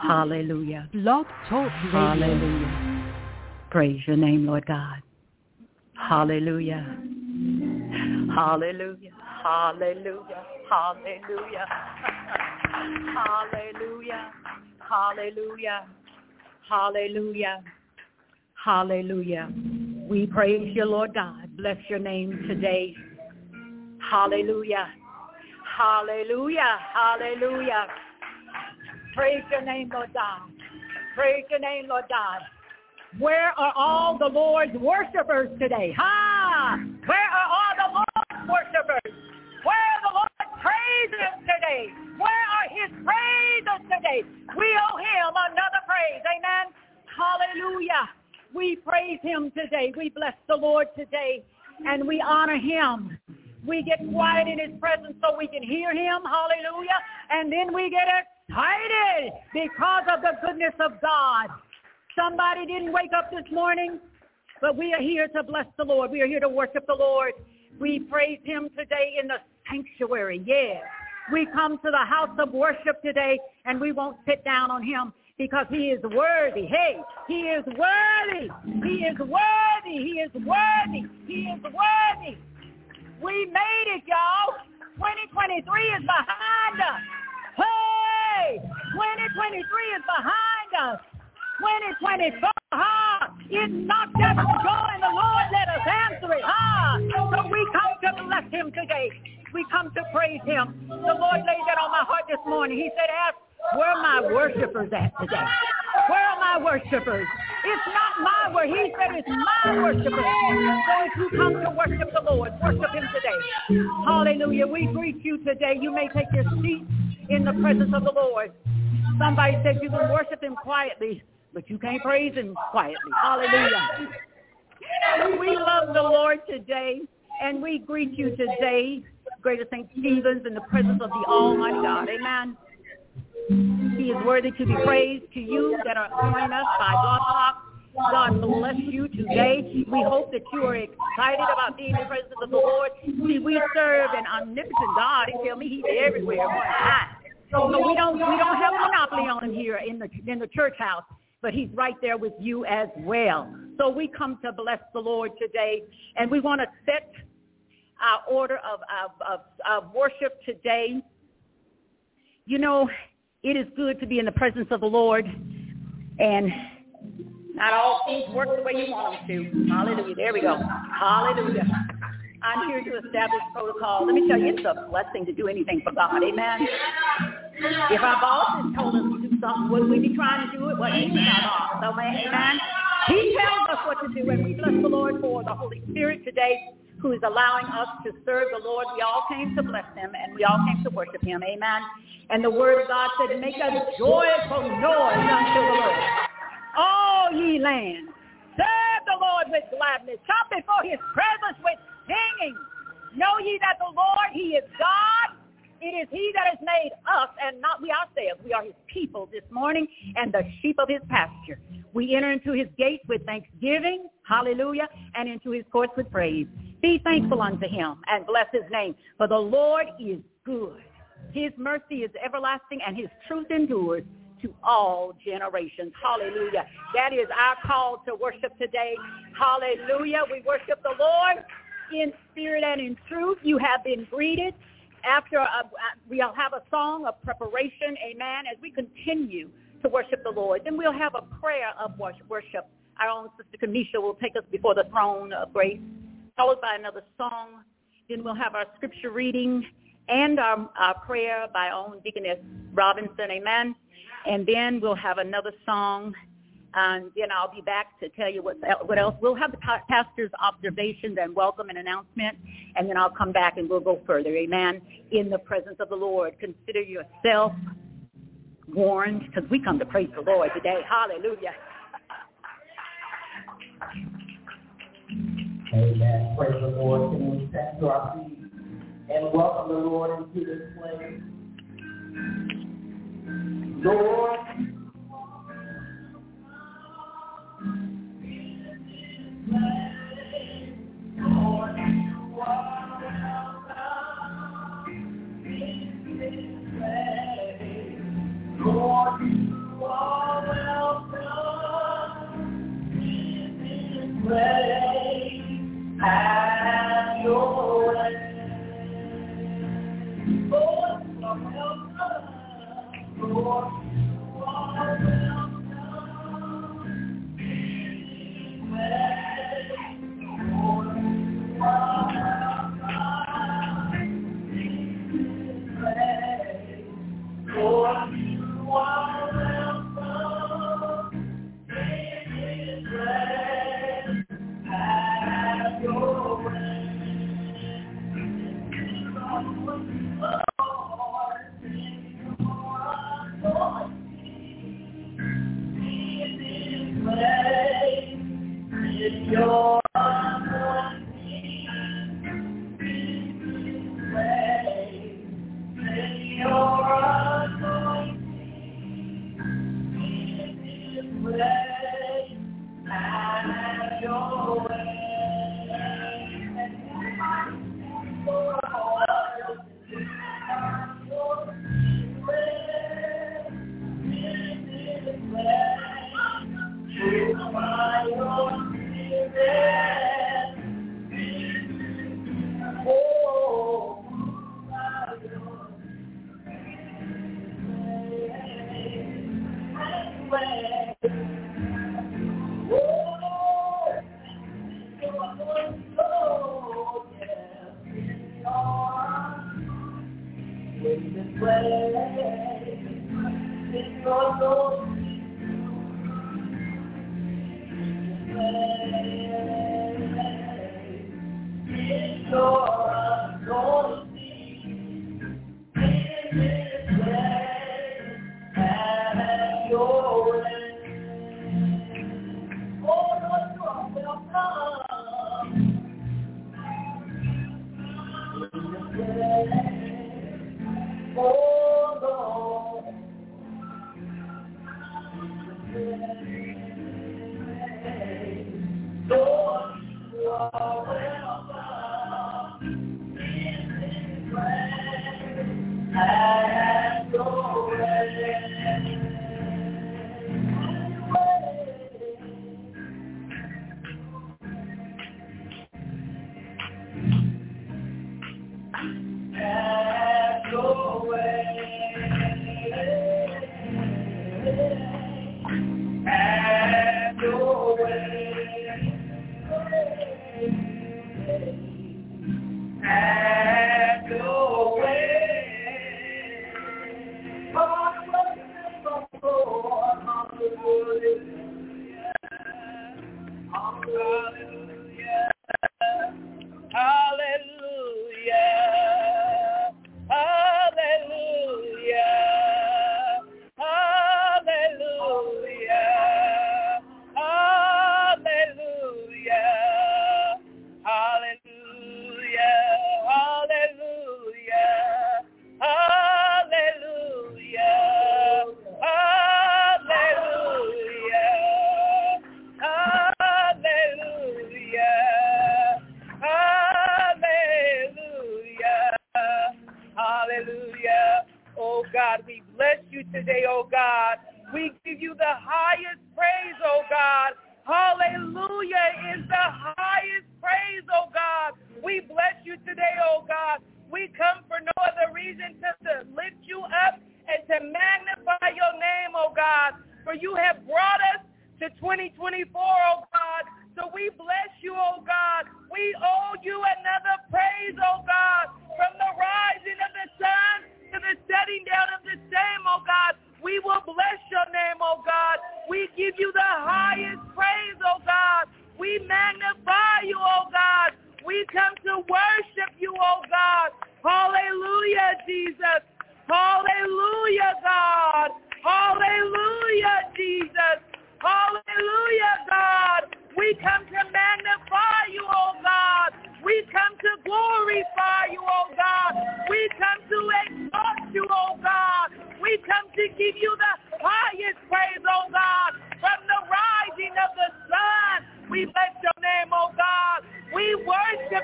Hallelujah. Blog Talk Radio. Hallelujah. Praise your name, Lord God. Hallelujah. Hallelujah. Hallelujah. Hallelujah. Hallelujah. Hallelujah. Hallelujah. Hallelujah. We praise you, Lord God. Bless your name today. Hallelujah. Hallelujah. Hallelujah. Praise your name, Lord God. Praise your name, Lord God. Where are all the Lord's worshipers today? Ha! Where are all the Lord's worshipers? Where are the Lord's praises today? Where are his praises today? We owe him another praise. Amen. Hallelujah. We praise him today. We bless the Lord today. And we honor him. We get quiet in his presence so we can hear him. Hallelujah. And then we get excited because of the goodness of God. Somebody didn't wake up this morning, but we are here to bless the Lord. We are here to worship the Lord. We praise him today in the sanctuary. Yes. We come to the house of worship today and we won't sit down on him because he is worthy. Hey, he is worthy. He is worthy. He is worthy. He is worthy. We made it, y'all. 2023 is behind us. Hey, 2023 is behind us. 2024, ha, is not just joy the Lord let us answer it, ha. So we come to bless him today. We come to praise him. The Lord laid that on my heart this morning. He said, ask, where are my worshipers at today? Where are my worshipers? It's not my word. He said it's my worshipers. So if you come to worship the Lord, worship him today. Hallelujah. We greet you today. You may take your seat in the presence of the Lord. Somebody said you can worship him quietly, but you can't praise him quietly. Hallelujah. We love the Lord today, and we greet you today, Greater St. Stephen's, in the presence of the Almighty God. Amen. He is worthy to be praised to you that are joining us by God Talk. God bless you today. We hope that you are excited about being in the presence of the Lord. See, we serve an omnipotent God. He tell me he's everywhere. So we don't we don't have a monopoly on him here in the in the church house, but he's right there with you as well. So we come to bless the Lord today, and we want to set our order of, of, of, of worship today. You know, it is good to be in the presence of the Lord, and not all things work the way you want them to. Hallelujah. There we go. Hallelujah. I'm here to establish protocol. Let me tell you, it's a blessing to do anything for God. Amen. If our boss has told us to do something, would we be trying to do it? Well, he's our boss. Amen. He tells us what to do, and we bless the Lord for the Holy Spirit today who is allowing us to serve the Lord. We all came to bless him, and we all came to worship him. Amen. And the word of God said, make a joyful noise unto the Lord. All ye lands, serve the Lord with gladness. Come before his presence with singing. Know ye that the Lord, he is God. It is he that has made us and not we ourselves. We are his people this morning and the sheep of his pasture. We enter into his gates with thanksgiving, hallelujah, and into his courts with praise. Be thankful unto him and bless his name. For the Lord is good. His mercy is everlasting and his truth endures to all generations. Hallelujah. That is our call to worship today. Hallelujah. We worship the Lord in spirit and in truth. You have been greeted. After uh, we'll have a song of preparation, amen, as we continue to worship the Lord. Then we'll have a prayer of worship. Our own Sister Kamisha will take us before the throne of grace, followed by another song. Then we'll have our scripture reading and our, our prayer by our own Deaconess Robinson, amen. And then we'll have another song and then I'll be back to tell you what, what else. We'll have the pastor's observations and welcome and announcement, and then I'll come back and we'll go further. Amen. In the presence of the Lord, consider yourself warned because we come to praise the Lord today. Hallelujah. Amen. Praise the Lord. Can we stand to our feet and welcome the Lord into this place? Lord, Lord, have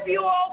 Jesus' name.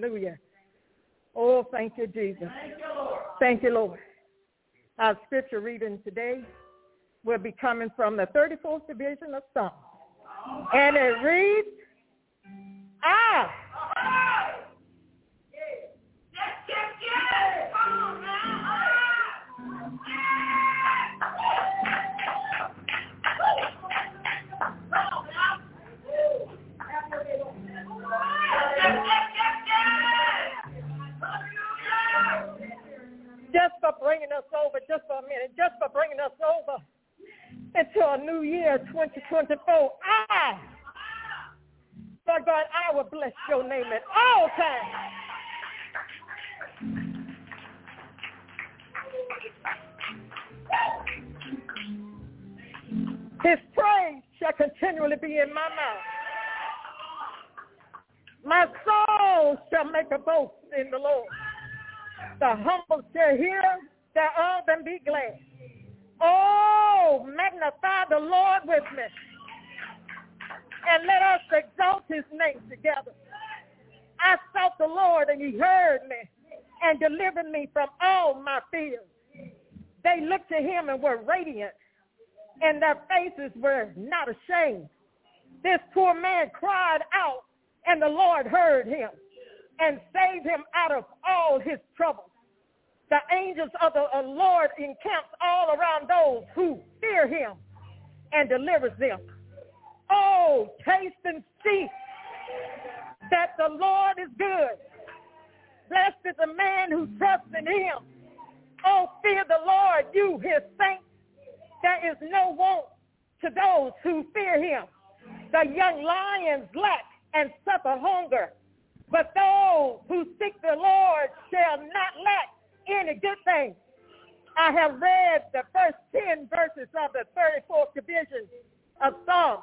Hallelujah. Oh, thank you, Jesus. Thank you, Lord. Our scripture reading today will be coming from the 34th division of Psalms. And it reads, praise shall continually be in my mouth. My soul shall make a boast in the Lord. The humble shall hear thereof and be glad. Oh, magnify the Lord with me. And let us exalt his name together. I sought the Lord and he heard me and delivered me from all my fears. They looked to him and were radiant, and their faces were not ashamed. This poor man cried out, and the Lord heard him and saved him out of all his troubles. The angels of the uh, Lord encamps all around those who fear him and delivers them. Oh, taste and see that the Lord is good. Blessed is the man who trusts in him. Oh, fear the Lord, you his saints. There is no want to those who fear him. The young lions lack and suffer hunger, but those who seek the Lord shall not lack any good thing. I have read the first 10 verses of the 34th division of Psalms.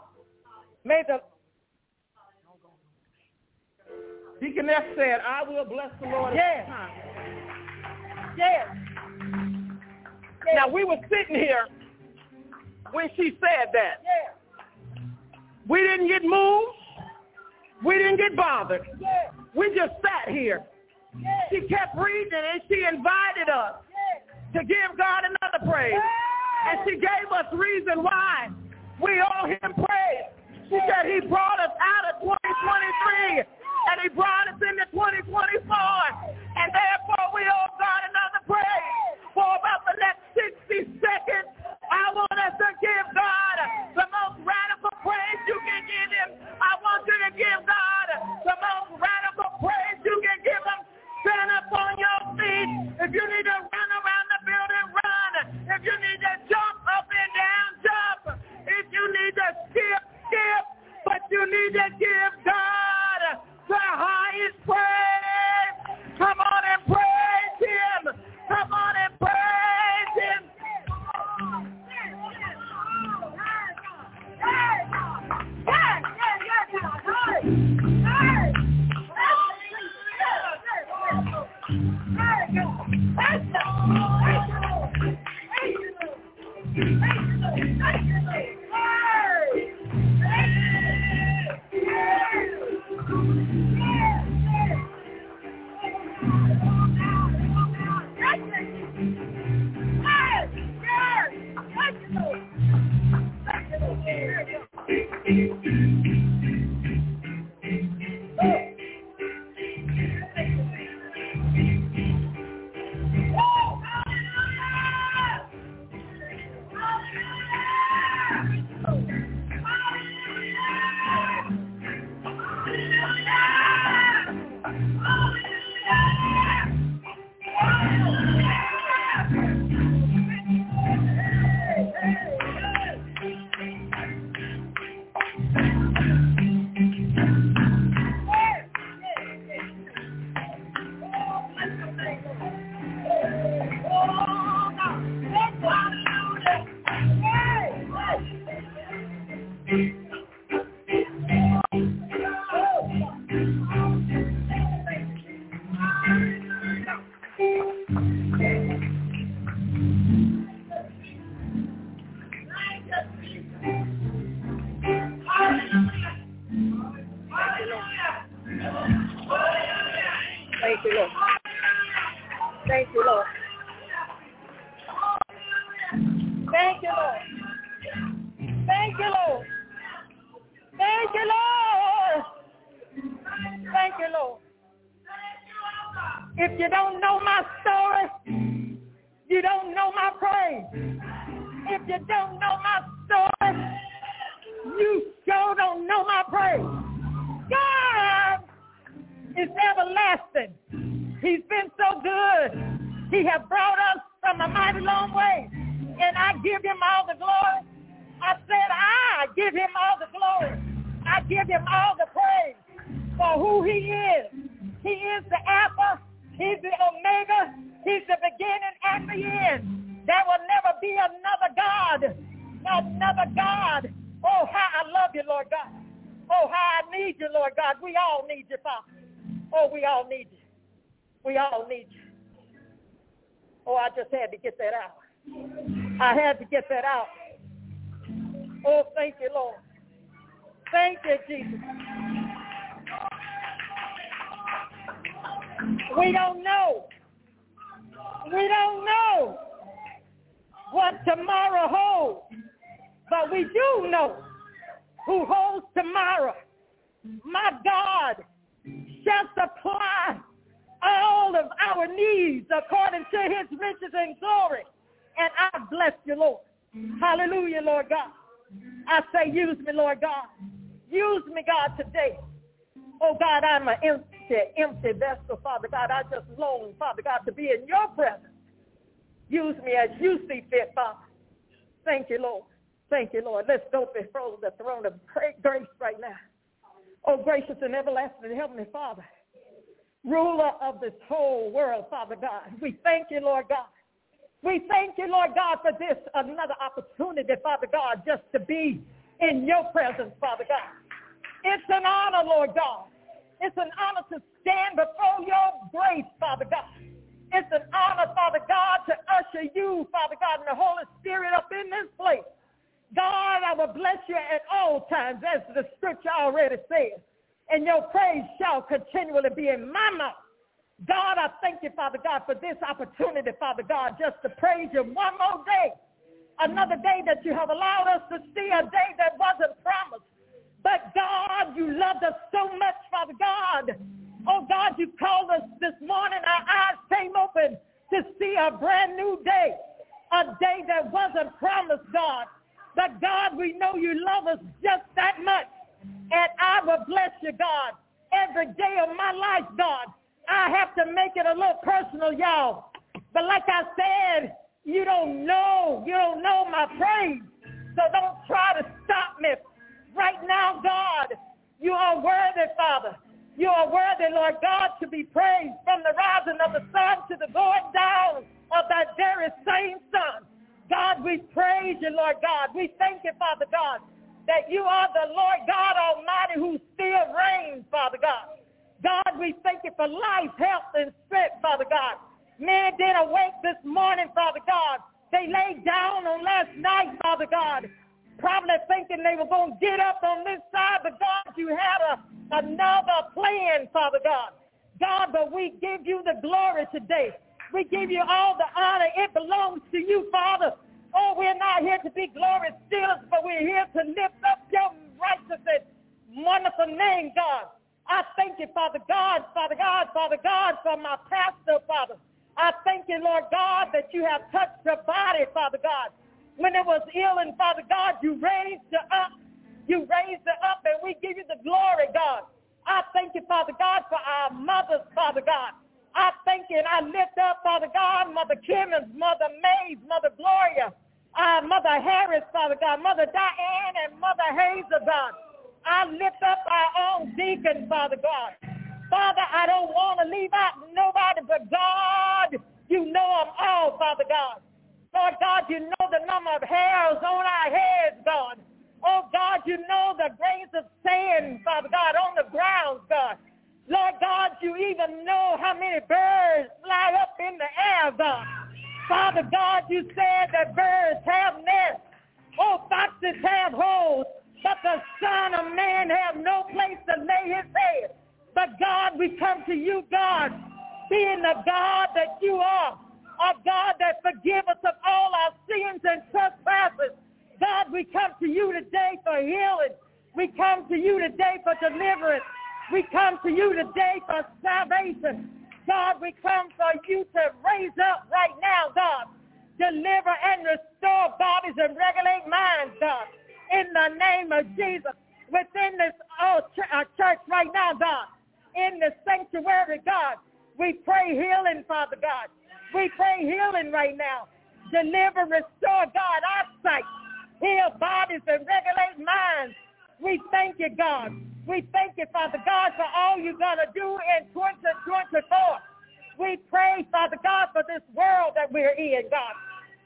May the Deaconess said, I will bless the Lord yes. Yes. yes. Now we were sitting here when she said that. Yes. We didn't get moved. We didn't get bothered. Yes. We just sat here. Yes. She kept reading and she invited us to give God another praise. And she gave us reason why we owe him praise. She said he brought us out of 2023 and he brought us into 2024. And therefore we owe God another praise. For about the next 60 seconds, I want us to give God the most radical praise you can give him. I want you to give God the most radical praise you can give him. Stand up on your feet. If you need to run around the building, run. If you need to jump up and down, jump. If you need to skip, skip. But you need to give God the highest praise. Come on Thank Thank you, Lord. Thank you, Lord. Let's go before the throne of grace right now. Oh, gracious and everlasting Heavenly Father, ruler of this whole world, Father God, we thank you, Lord God. We thank you, Lord God, for this another opportunity, Father God, just to be in your presence, Father God. It's an honor, Lord God. It's an honor to stand before your grace, Father God. It's an honor, Father God, to usher you, Father God, and the Holy Spirit up in this place. God, I will bless you at all times, as the scripture already says. And your praise shall continually be in my mouth. God, I thank you, Father God, for this opportunity, Father God, just to praise you one more day. Another day that you have allowed us to see, a day that wasn't promised. But God, you loved us so much, Father God. Oh God, you called us this morning. Our eyes came open to see a brand new day. A day that wasn't promised, God. But God, we know you love us just that much. And I will bless you, God, every day of my life, God. I have to make it a little personal, y'all. But like I said, you don't know. You don't know my praise. So don't try to stop me. Right now, God, you are worthy, Father. You are worthy, Lord God, to be praised from the rising of the sun to the going down of that very same sun. God, we praise you, Lord God. We thank you, Father God, that you are the Lord God Almighty who still reigns, Father God. God, we thank you for life, health, and strength, Father God. Men did awake this morning, Father God. They laid down on last night, Father God, probably thinking they were going to get up on this side, but God, you had a, another plan, Father God. God, but we give you the glory today. We give you all the honor. It belongs to you, Father. Oh, we're not here to be glory stealers, but we're here to lift up your righteous and wonderful name, God. I thank you, Father God, Father God, Father God, for my pastor, Father. I thank you, Lord God, that you have touched her body, Father God. When it was ill, and Father God, you raised her up. You raised her up, and we give you the glory, God. I thank you, Father God, for our mothers, Father God. I thank you, and I lift up, Father God, Mother Kimmons, Mother Mays, Mother Gloria, uh, Mother Harris, Father God, Mother Diane, and Mother Hazel, God. I lift up our own deacon, Father God. Father, I don't want to leave out nobody but God. You know them all, Father God. Lord God, you know the number of hairs on our heads, God. Oh, God, you know the grains of sand, Father God, on the ground, God. Lord God, you even know how many birds fly up in the air, God. Father God, you said that birds have nests. Oh, foxes have holes but the Son of Man have no place to lay his head. But God, we come to you, God, being the God that you are, a God that forgives us of all our sins and trespasses. God, we come to you today for healing. We come to you today for deliverance. We come to you today for salvation. God, we come for you to raise up right now, God. Deliver and restore bodies and regulate minds, God in the name of Jesus within this oh, uh, church right now, God, in the sanctuary, God. We pray healing, Father God. We pray healing right now. Deliver, restore, God, our sight. Heal bodies and regulate minds. We thank you, God. We thank you, Father God, for all you're going to do in 2024. We pray, Father God, for this world that we're in, God.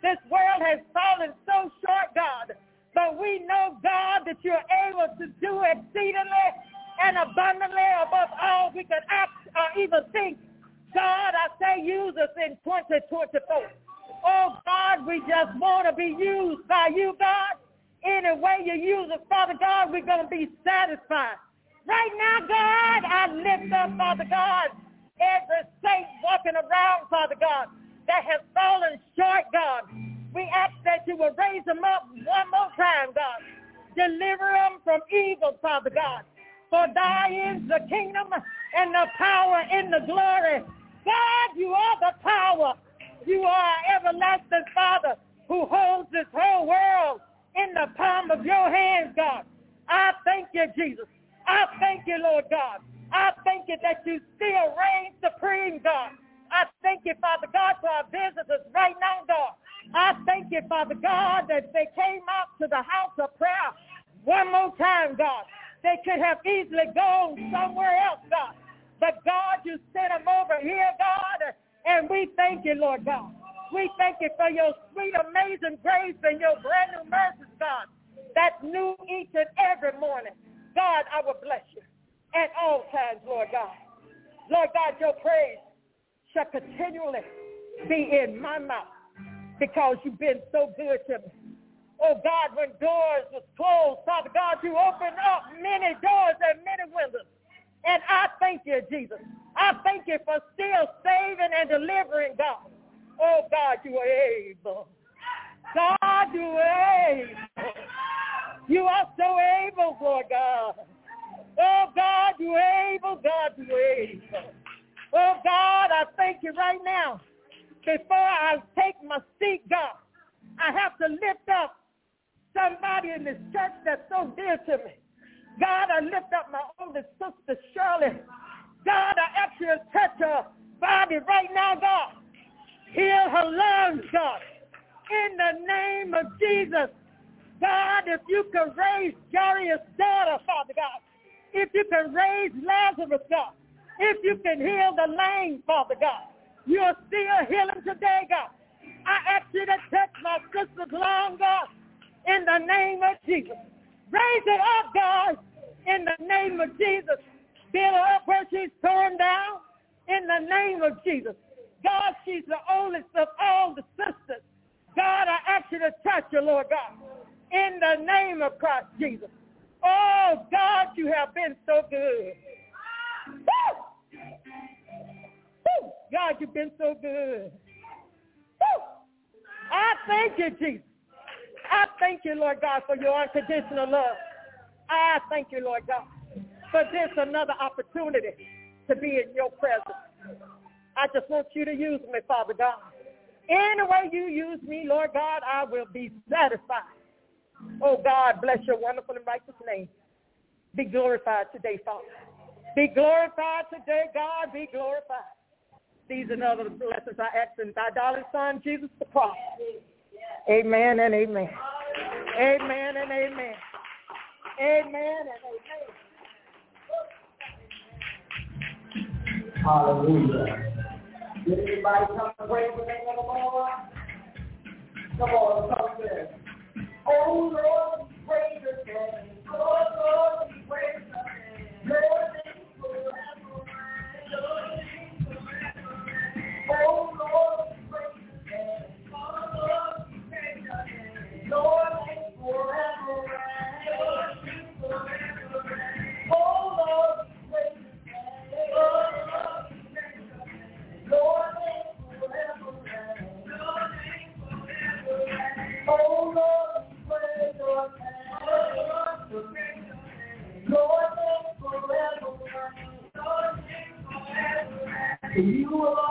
This world has fallen so short, God. But we know, God, that you're able to do exceedingly and abundantly above all we can ask or even think. God, I say use us in 2024. Oh, God, we just want to be used by you, God. Any way you use us, Father God, we're going to be satisfied. Right now, God, I lift up, Father God, every saint walking around, Father God, that has fallen short, God. We ask that you will raise them up one more time, God. Deliver them from evil, Father God. For thy is the kingdom and the power and the glory. God, you are the power. You are everlasting Father who holds this whole world in the palm of your hands, God. I thank you, Jesus. I thank you, Lord God. I thank you that you still reign supreme, God. I thank you, Father God, for our visitors right now, God. I thank you, Father God, that they came out to the house of prayer one more time, God. They could have easily gone somewhere else, God. But God, you sent them over here, God, and we thank you, Lord God. We thank you for your sweet, amazing grace and your brand new mercies, God, that's new each and every morning. God, I will bless you at all times, Lord God. Lord God, your praise shall continually be in my mouth because you've been so good to me. Oh God, when doors was closed, Father God, you opened up many doors and many windows. And I thank you, Jesus. I thank you for still saving and delivering, God. Oh, God, you are able. God, you are able. You are so able, Lord God. Oh, God, you are able. God, you are able. Oh, God, I thank you right now. Before I take my seat, God, I have to lift up somebody in this church that's so dear to me. God, I lift up my oldest sister, Shirley. God, I ask you to touch her body right now, God. Heal her lungs, God. In the name of Jesus. God, if you can raise Jairus' daughter, Father God. If you can raise Lazarus, God. If you can heal the lame, Father God. You're still healing today, God. I ask you to touch my sister's lung, God. In the name of Jesus. Raise it up, God. In the name of Jesus. Build her up where she's torn down. In the name of Jesus. God, she's the oldest of all the sisters. God, I ask you to touch her, Lord God, in the name of Christ Jesus. Oh, God, you have been so good. Woo! Woo! God, you've been so good. Woo! I thank you, Jesus. I thank you, Lord God, for your unconditional love. I thank you, Lord God, for this another opportunity to be in your presence. I just want you to use me, Father God. Any way you use me, Lord God, I will be satisfied. Oh, God, bless your wonderful and righteous name. Be glorified today, Father. Be glorified today, God. Be glorified. These and other blessings I ask in thy darling son, Jesus the Christ. Amen and amen. Amen and amen. Amen and amen. Hallelujah. Did anybody come to praise the name of the Lord? Come on, come there. Oh Lord, we praise your name. Oh Lord, we praise your name. Name forever. Name forever. Oh Lord, You alone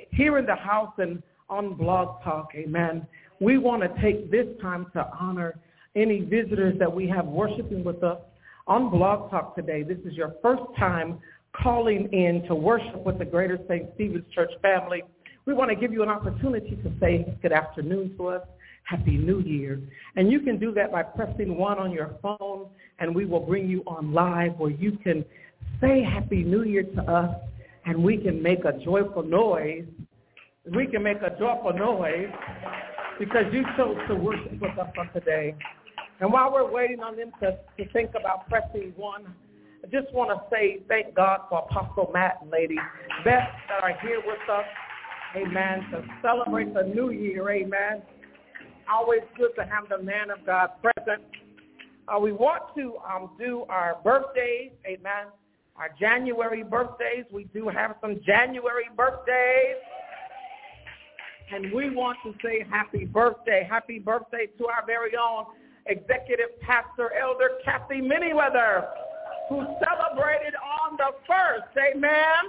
here in the house and on Blog Talk. Amen. We want to take this time to honor any visitors that we have worshiping with us on Blog Talk today. This is your first time calling in to worship with the Greater St. Stephen's Church family. We want to give you an opportunity to say good afternoon to us. Happy New Year. And you can do that by pressing one on your phone and we will bring you on live where you can say Happy New Year to us and we can make a joyful noise. We can make a joyful noise because you chose to worship with us on today. And while we're waiting on them to, to think about pressing one, I just want to say thank God for Apostle Matt and Lady Beth that are here with us. Amen. To celebrate the new year. Amen always good to have the man of God present. Uh, we want to um, do our birthdays, amen. Our January birthdays. We do have some January birthdays. And we want to say happy birthday. Happy birthday to our very own executive pastor, Elder Kathy Manyweather, who celebrated on the first, amen.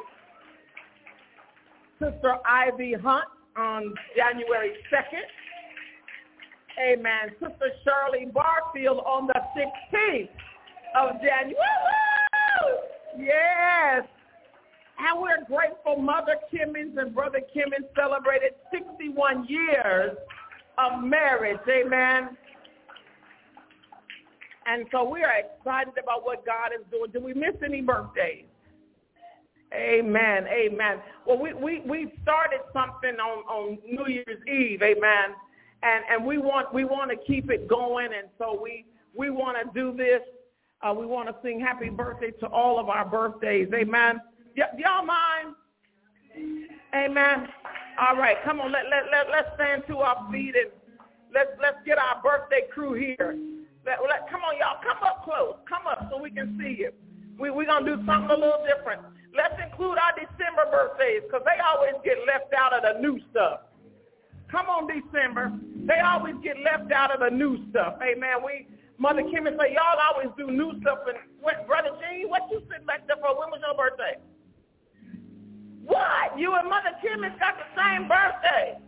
Sister Ivy Hunt on January 2nd. Amen. Sister Shirley Barfield on the 16th. of January. Yes. And we're grateful Mother Kimmons and Brother Kimmons celebrated 61 years of marriage. Amen. And so we are excited about what God is doing. Did we miss any birthdays? Amen. Amen. Well, we, we, we started something on, on New Year's Eve. Amen. And, and we want, we want to keep it going. And so we, we want to do this. Uh, we want to sing happy birthday to all of our birthdays. Amen. Y- y'all mind? Amen. All right. Come on. Let, let, let, let's stand to our feet and let's, let's get our birthday crew here. Let, let, come on, y'all. Come up close. Come up so we can see you. We, we're going to do something a little different. Let's include our December birthdays because they always get left out of the new stuff. Come on, December. They always get left out of the new stuff. Amen. We, Mother Kim say, y'all always do new stuff. And what, Brother Gene, what you sitting back there for? When was your birthday? What? You and Mother Kim has got the same birthday.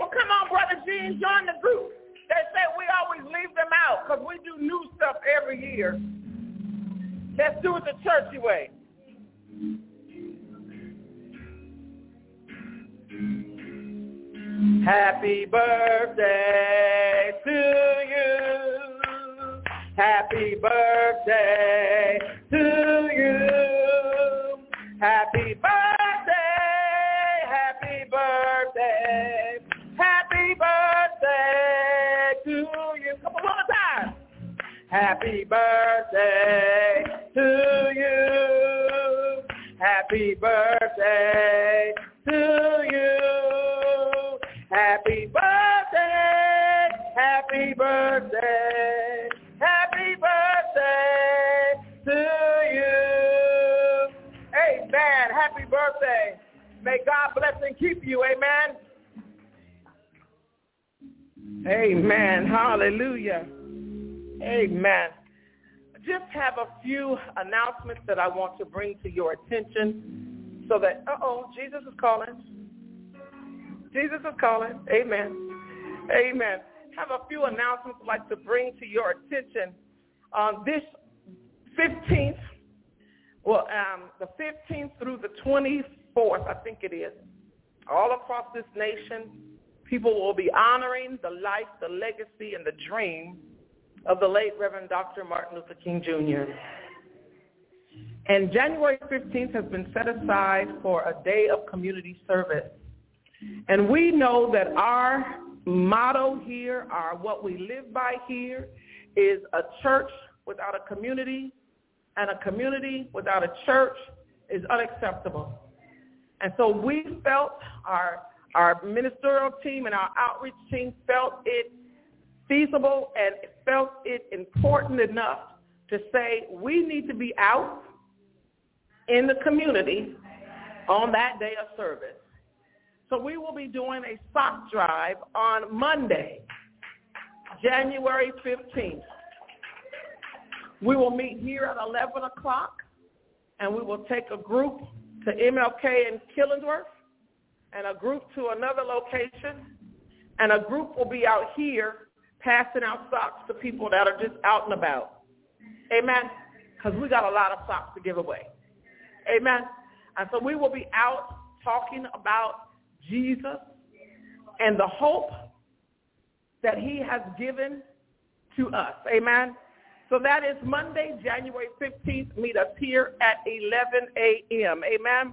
Well, come on, Brother Gene, join the group. They say we always leave them out because we do new stuff every year. Let's do it the churchy way. Happy birthday to. Happy birthday to you. Happy birthday. Happy birthday. Happy birthday to you. Come on, one more time. Happy birthday to you. Happy birthday Amen. Hallelujah. Amen. Just have a few announcements that I want to bring to your attention so that, uh-oh, Jesus is calling. Jesus is calling. Amen. Amen. Have a few announcements I'd like to bring to your attention. On this 15th, well, um, the 15th through the 24th, I think it is, all across this nation, people will be honoring the life, the legacy, and the dream of the late Reverend Dr. Martin Luther King Jr. And January 15th has been set aside for a day of community service. And we know that our motto here, our what we live by here, is a church without a community, and a community without a church is unacceptable. And so we felt, our, our ministerial team and our outreach team felt it feasible and felt it important enough to say we need to be out in the community on that day of service. So we will be doing a sock drive on Monday, January 15th. We will meet here at 11 o'clock, and we will take a group to MLK in Killingsworth and a group to another location, and a group will be out here passing out socks to people that are just out and about. Amen? Because we got a lot of socks to give away. Amen? And so we will be out talking about Jesus and the hope that he has given to us. Amen? So that is Monday, January 15th. Meet us here at 11 a.m. Amen?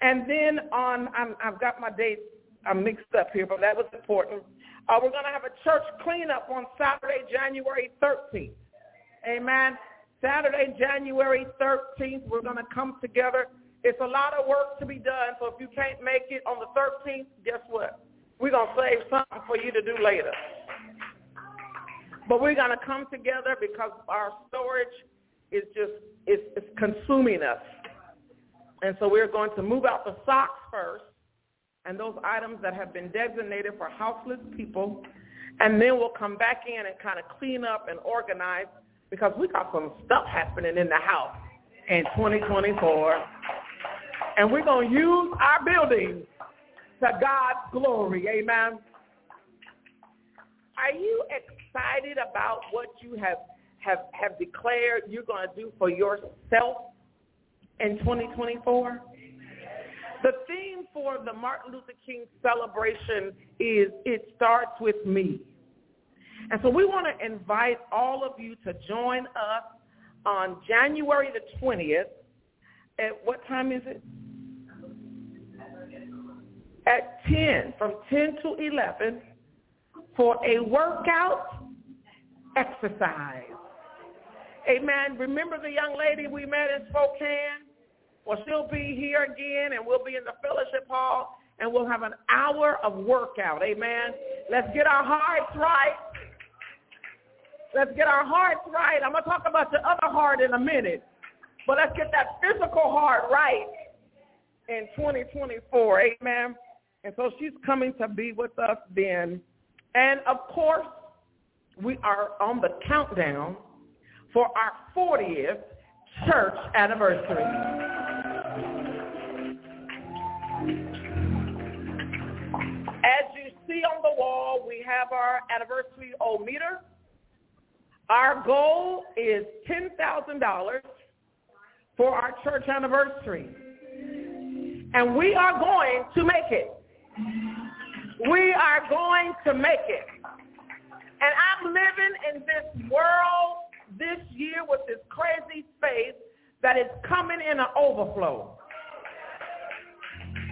And then on, I'm, I've got my dates, I'm mixed up here, but that was important. Uh, we're going to have a church cleanup on Saturday, January 13th. Amen. Saturday, January 13th, we're going to come together. It's a lot of work to be done, so if you can't make it on the 13th, guess what? We're going to save something for you to do later. But we're going to come together because our storage is just, it's, it's consuming us. And so we're going to move out the socks first and those items that have been designated for houseless people. And then we'll come back in and kind of clean up and organize because we got some stuff happening in the house in 2024. And we're going to use our building to God's glory. Amen. Are you excited about what you have have, have declared you're going to do for yourself in 2024? The theme for the Martin Luther King celebration is It Starts With Me. And so we want to invite all of you to join us on January the 20th. At what time is it? At 10, from 10 to 11 for a workout exercise. Amen. Remember the young lady we met in Spokane? Well, she'll be here again, and we'll be in the fellowship hall, and we'll have an hour of workout. Amen. Let's get our hearts right. Let's get our hearts right. I'm going to talk about the other heart in a minute. But let's get that physical heart right in 2024. Amen. And so she's coming to be with us then. And of course, we are on the countdown for our 40th church anniversary. As you see on the wall, we have our anniversary old meter. Our goal is $10,000 for our church anniversary. And we are going to make it. We are going to make it. And I'm living in this world this year with this crazy faith that is coming in an overflow.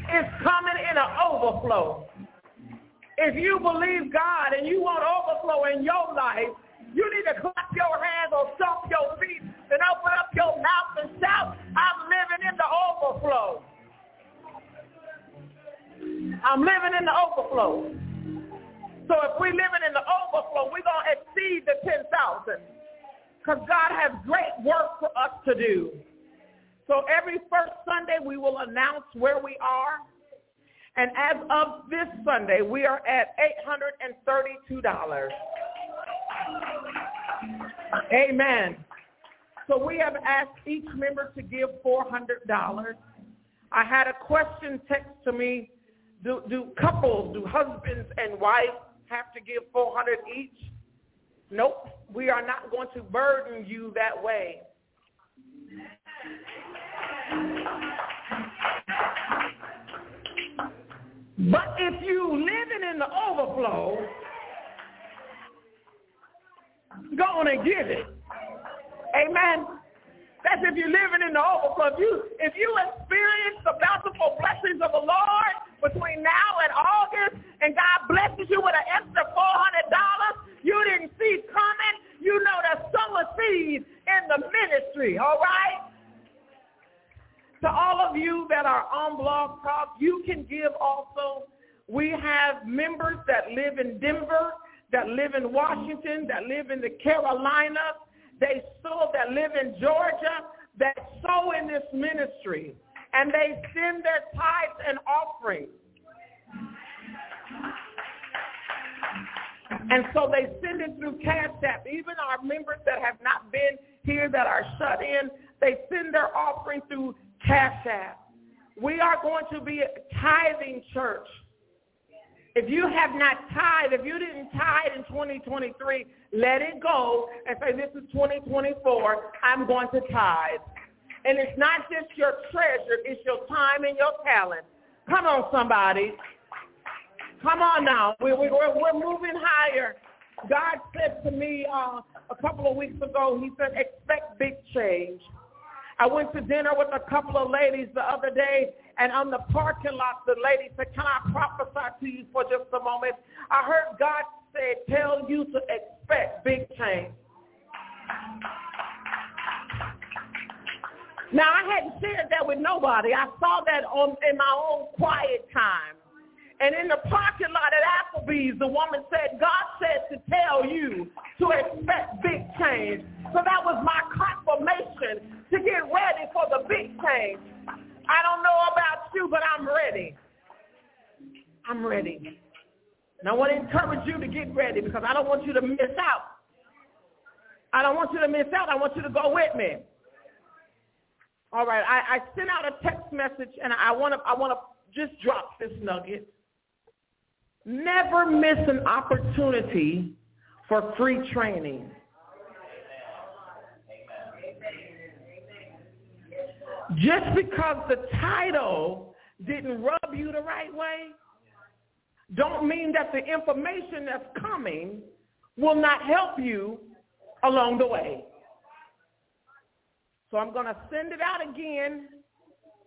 It's coming in an overflow. If you believe God and you want overflow in your life, you need to clap your hands or stomp your feet and open up your mouth and shout, I'm living in the overflow. I'm living in the overflow. So if we're living in the overflow, we're going to exceed the 10,000 because God has great work for us to do. So every first Sunday, we will announce where we are. And as of this Sunday, we are at $832. Amen. So we have asked each member to give $400. I had a question text to me. Do, do couples, do husbands and wives have to give 400 each? Nope. We are not going to burden you that way. But if you living in the overflow, go on and give it. Amen. That's if you're living in the overflow. If you if you experience the bountiful blessings of the Lord between now and August, and God blesses you with an extra four hundred dollars you didn't see coming, you know to sow a seed in the ministry. All right. To all of you that are on Blog Talk, you can give also. We have members that live in Denver, that live in Washington, that live in the Carolinas, they sow that live in Georgia, that sow in this ministry, and they send their tithes and offerings. And so they send it through Cash App. Even our members that have not been here that are shut in, they send their offering through Cash App. We are going to be a tithing church. If you have not tithed, if you didn't tithe in 2023, let it go and say, this is 2024, I'm going to tithe. And it's not just your treasure, it's your time and your talent. Come on, somebody. Come on now. We, we, we're, we're moving higher. God said to me uh, a couple of weeks ago, he said, expect big change. I went to dinner with a couple of ladies the other day, and on the parking lot, the lady said, can I prophesy to you for just a moment? I heard God say, tell you to expect big change. Now, I hadn't shared that with nobody. I saw that on in my own quiet time. And in the parking lot at Applebee's, the woman said, God said to tell you to expect big change. So that was my confirmation to get ready for the big change. I don't know about you, but I'm ready. I'm ready. And I want to encourage you to get ready because I don't want you to miss out. I don't want you to miss out. I want you to go with me. All right. I, I sent out a text message and I want to I want to just drop this nugget. Never miss an opportunity for free training. Just because the title didn't rub you the right way, don't mean that the information that's coming will not help you along the way. So I'm going to send it out again.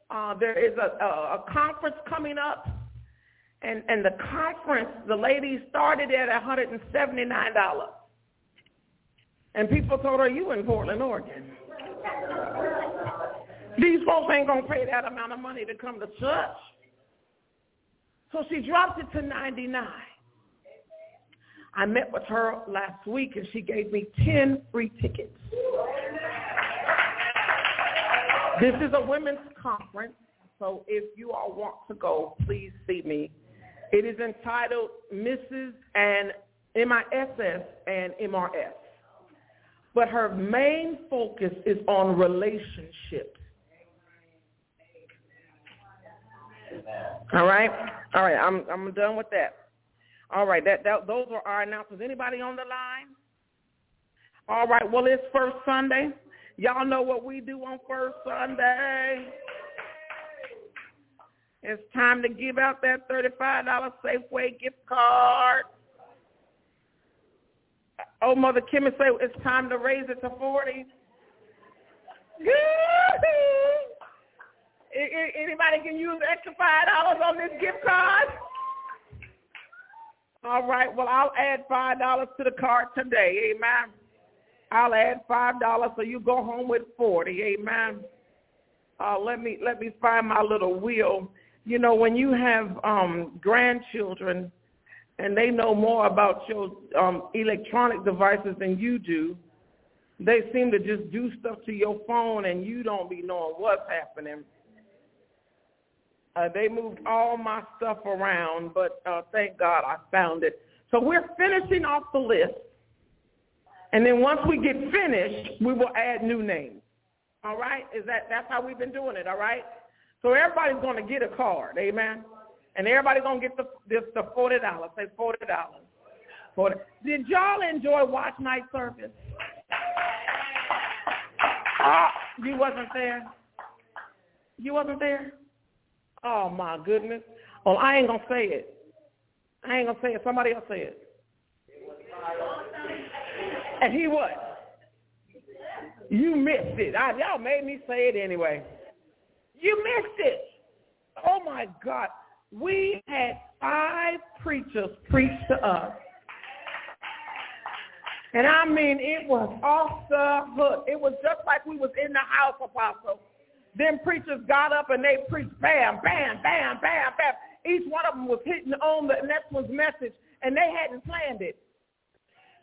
Uh, there is a, a, a conference coming up, and, and the conference, the lady started at $179. And people told her, you in Portland, Oregon. These folks ain't going to pay that amount of money to come to church. So she dropped it to 99. I met with her last week and she gave me 10 free tickets. This is a women's conference, so if you all want to go, please see me. It is entitled Mrs. and MISS and MRS. But her main focus is on relationships. All right? All right, I'm I'm done with that. All right, that, that those are our announcements. Anybody on the line? All right, well it's first Sunday. Y'all know what we do on first Sunday. It's time to give out that $35 Safeway gift card. Oh, Mother Kimmy say it's time to raise it to 40. Anybody can use extra $5 on this gift card? All right, well, I'll add $5 to the card today. Amen. I'll add five dollars so you go home with forty. Amen. Uh, let me let me find my little wheel. You know, when you have um, grandchildren and they know more about your um, electronic devices than you do, they seem to just do stuff to your phone and you don't be knowing what's happening. Uh, they moved all my stuff around, but uh, thank God I found it. So we're finishing off the list. And then once we get finished, we will add new names. All right? Is that that's how we've been doing it, all right? So everybody's going to get a card, amen? And everybody's going to get the this the $40. Say $40. 40. Did y'all enjoy watch night service? Oh, you wasn't there? You wasn't there? Oh my goodness. Well, I ain't gonna say it. I ain't gonna say it. Somebody else say it. And he what? You missed it. I, y'all made me say it anyway. You missed it. Oh my God. We had five preachers preach to us. And I mean, it was off the hook. It was just like we was in the house, Apostle. Then preachers got up and they preached bam, bam, bam, bam, bam. Each one of them was hitting on the next one's message, and they hadn't planned it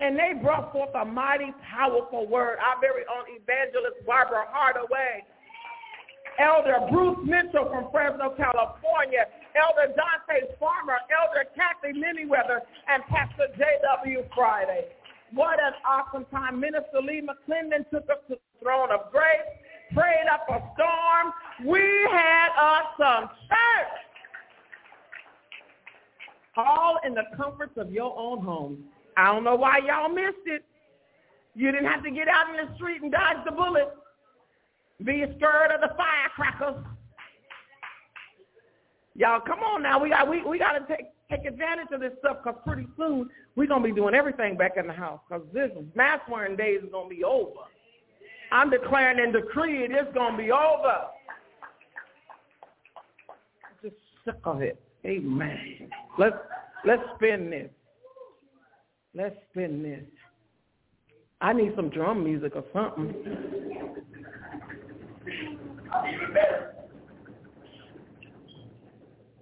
and they brought forth a mighty, powerful word. Our very own evangelist Barbara Hardaway, Elder Bruce Mitchell from Fresno, California, Elder Dante Farmer, Elder Kathy Miniweather, and Pastor J.W. Friday. What an awesome time. Minister Lee McClendon took us to the throne of grace, prayed up a storm. We had awesome church. All in the comforts of your own home. I don't know why y'all missed it. You didn't have to get out in the street and dodge the bullet. Be scared of the firecrackers. Y'all, come on now. We got we, we got to take take advantage of this stuff because pretty soon we're gonna be doing everything back in the house because this mask wearing days is gonna be over. I'm declaring and decreeing it's gonna be over. Just sick of it. Amen. Let's let's spin this. Let's spin this. I need some drum music or something.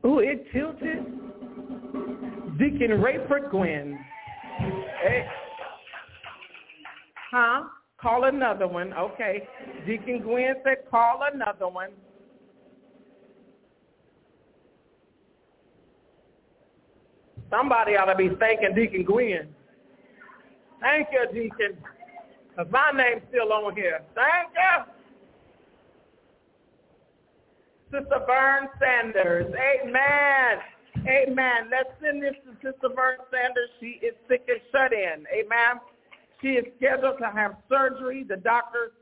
Ooh, it tilted. Deacon Rayford Gwynn. Hey. Huh? Call another one. Okay. Deacon Gwynn said call another one. Somebody ought to be thanking Deacon Gwynn. Thank you, Deacon. Because my name's still on here. Thank you. Sister Vern Sanders. Amen. Amen. Let's send this to Sister Vern Sanders. She is sick and shut in. Amen. She is scheduled to have surgery. The doctors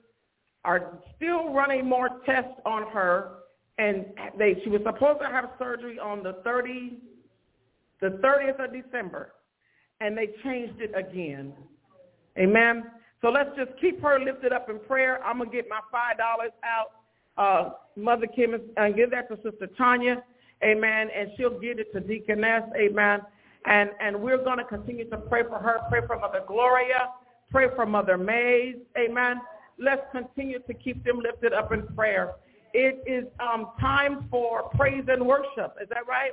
are still running more tests on her, and they she was supposed to have surgery on the 30, the 30th of December, and they changed it again. Amen. So let's just keep her lifted up in prayer. I'm gonna get my five dollars out, uh, Mother Kim, and give that to Sister Tanya. Amen. And she'll give it to Deaconess. Amen. And and we're gonna continue to pray for her. Pray for Mother Gloria. Pray for Mother Mays. Amen. Let's continue to keep them lifted up in prayer. It is um, time for praise and worship. Is that right?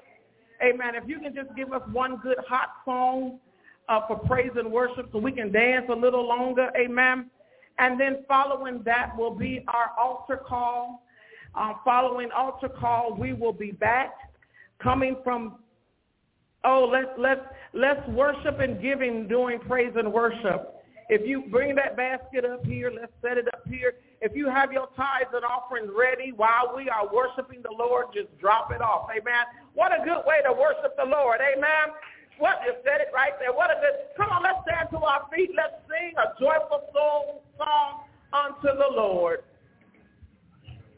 Amen. If you can just give us one good hot song uh, for praise and worship so we can dance a little longer. Amen. And then following that will be our altar call. Uh, following altar call, we will be back coming from, oh, let's, let's, let's worship and giving doing praise and worship. If you bring that basket up here, let's set it up here. If you have your tithes and offerings ready while we are worshiping the Lord, just drop it off. Amen. What a good way to worship the Lord. Amen. What you said it right there. What a good. Come on, let's stand to our feet. Let's sing a joyful soul song unto the Lord.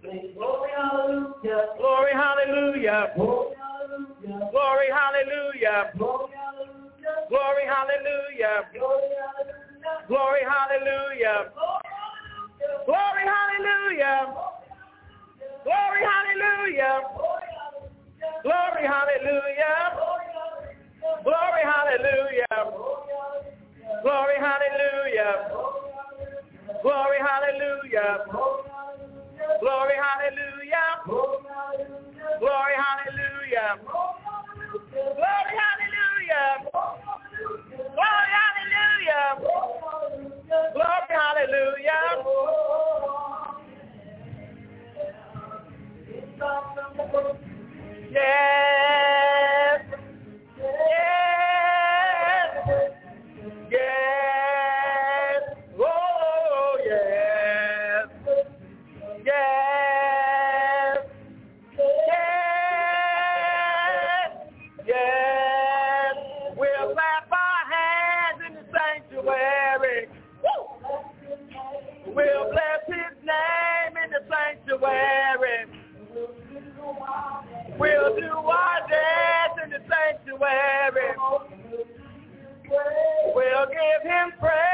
Glory, hallelujah. Glory, hallelujah. Glory, hallelujah. Glory, hallelujah. Glory, hallelujah. Glory, hallelujah. Glory, hallelujah. Glory, hallelujah. Glory, hallelujah. Glory, hallelujah. Glory, hallelujah. Glory, hallelujah. Glory, hallelujah. Glory, hallelujah. Glory, hallelujah. Glory, hallelujah. Glory, hallelujah. Glory, hallelujah. Glory, We'll do our dance in the sanctuary. We'll give him praise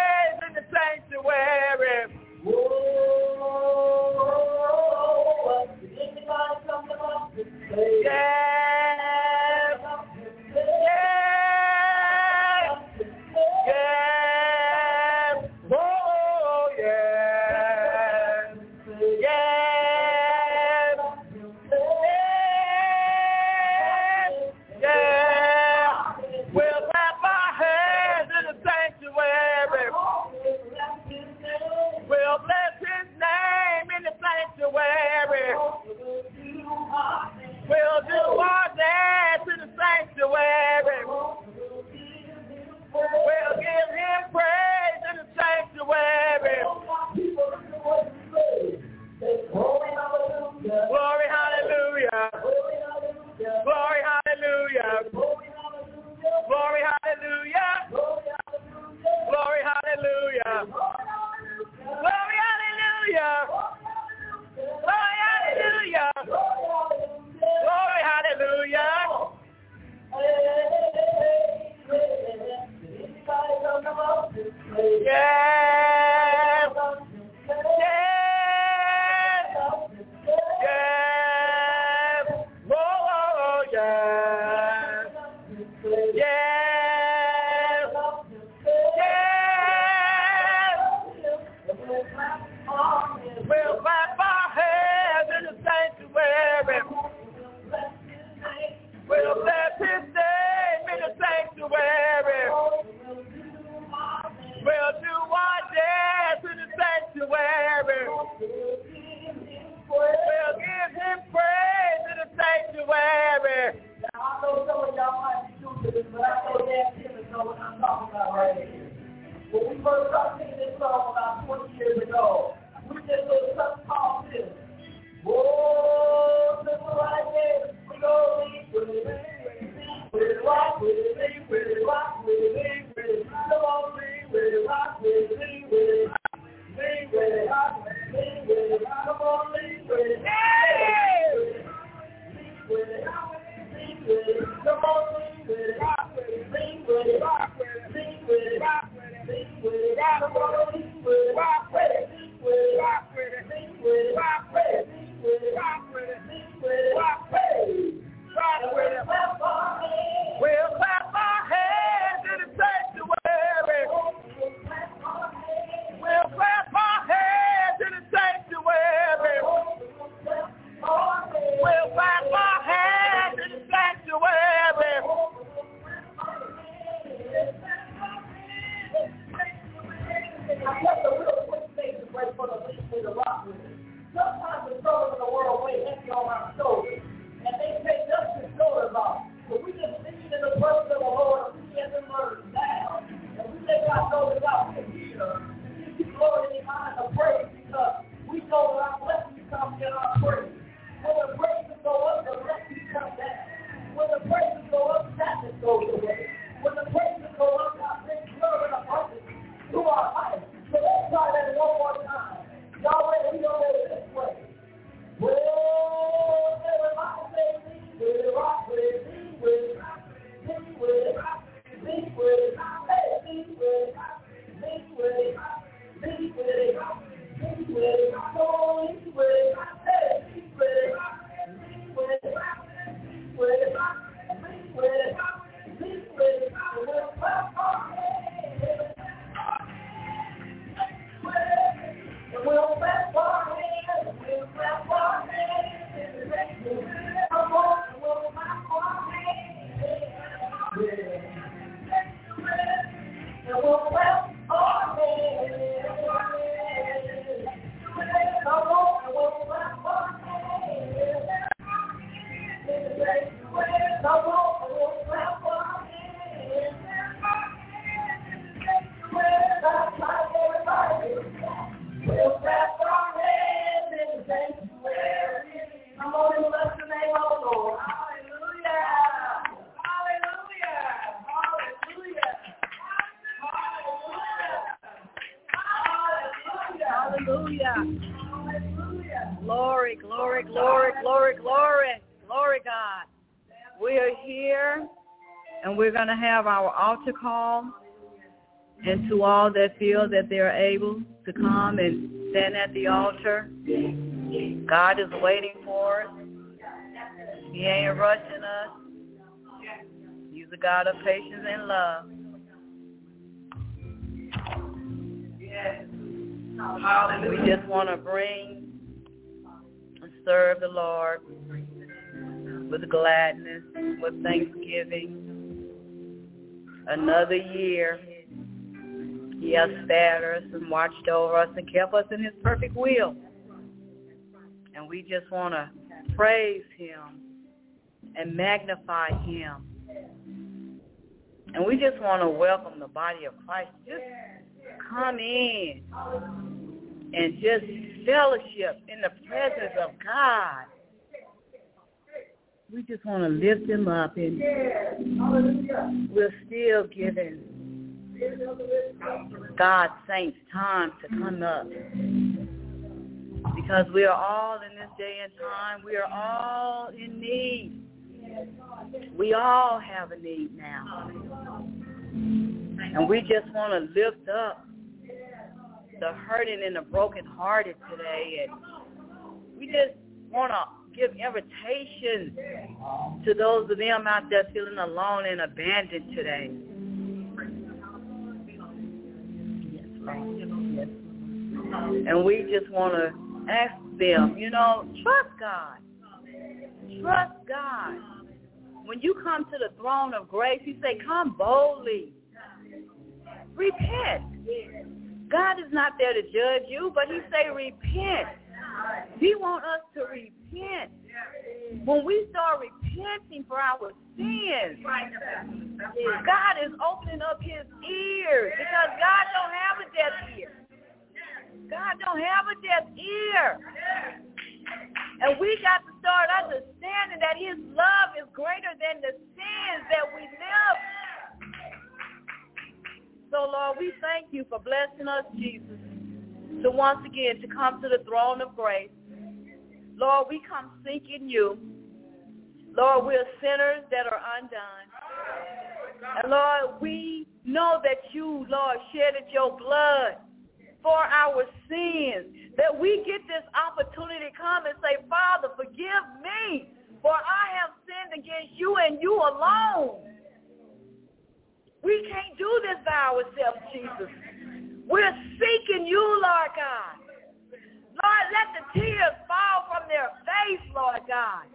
going to have our altar call. And to all that feel that they're able to come and stand at the altar, God is waiting for us. He ain't rushing us. He's a God of patience and love. We just want to bring and serve the Lord with gladness, with thanksgiving, another year. He has spared us and watched over us and kept us in his perfect will. And we just want to praise him and magnify him. And we just want to welcome the body of Christ. Just come in and just fellowship in the presence of God we just want to lift them up and we're still giving God's saints time to come up because we are all in this day and time. We are all in need. We all have a need now. And we just want to lift up the hurting and the brokenhearted today. And we just want to give invitations to those of them out there feeling alone and abandoned today. And we just want to ask them, you know, trust God. Trust God. When you come to the throne of grace, he say, come boldly. Repent. God is not there to judge you, but he say repent. He want us to repent repent. When we start repenting for our sins, God is opening up his ears because God don't have a deaf ear. God don't have a deaf ear. And we got to start understanding that his love is greater than the sins that we live. So Lord, we thank you for blessing us, Jesus, to once again to come to the throne of grace Lord, we come seeking you. Lord, we're sinners that are undone. And Lord, we know that you, Lord, shedded your blood for our sins, that we get this opportunity to come and say, Father, forgive me, for I have sinned against you and you alone. We can't do this by ourselves, Jesus. We're seeking you, Lord God. Lord, let the tears fall from their face, Lord God.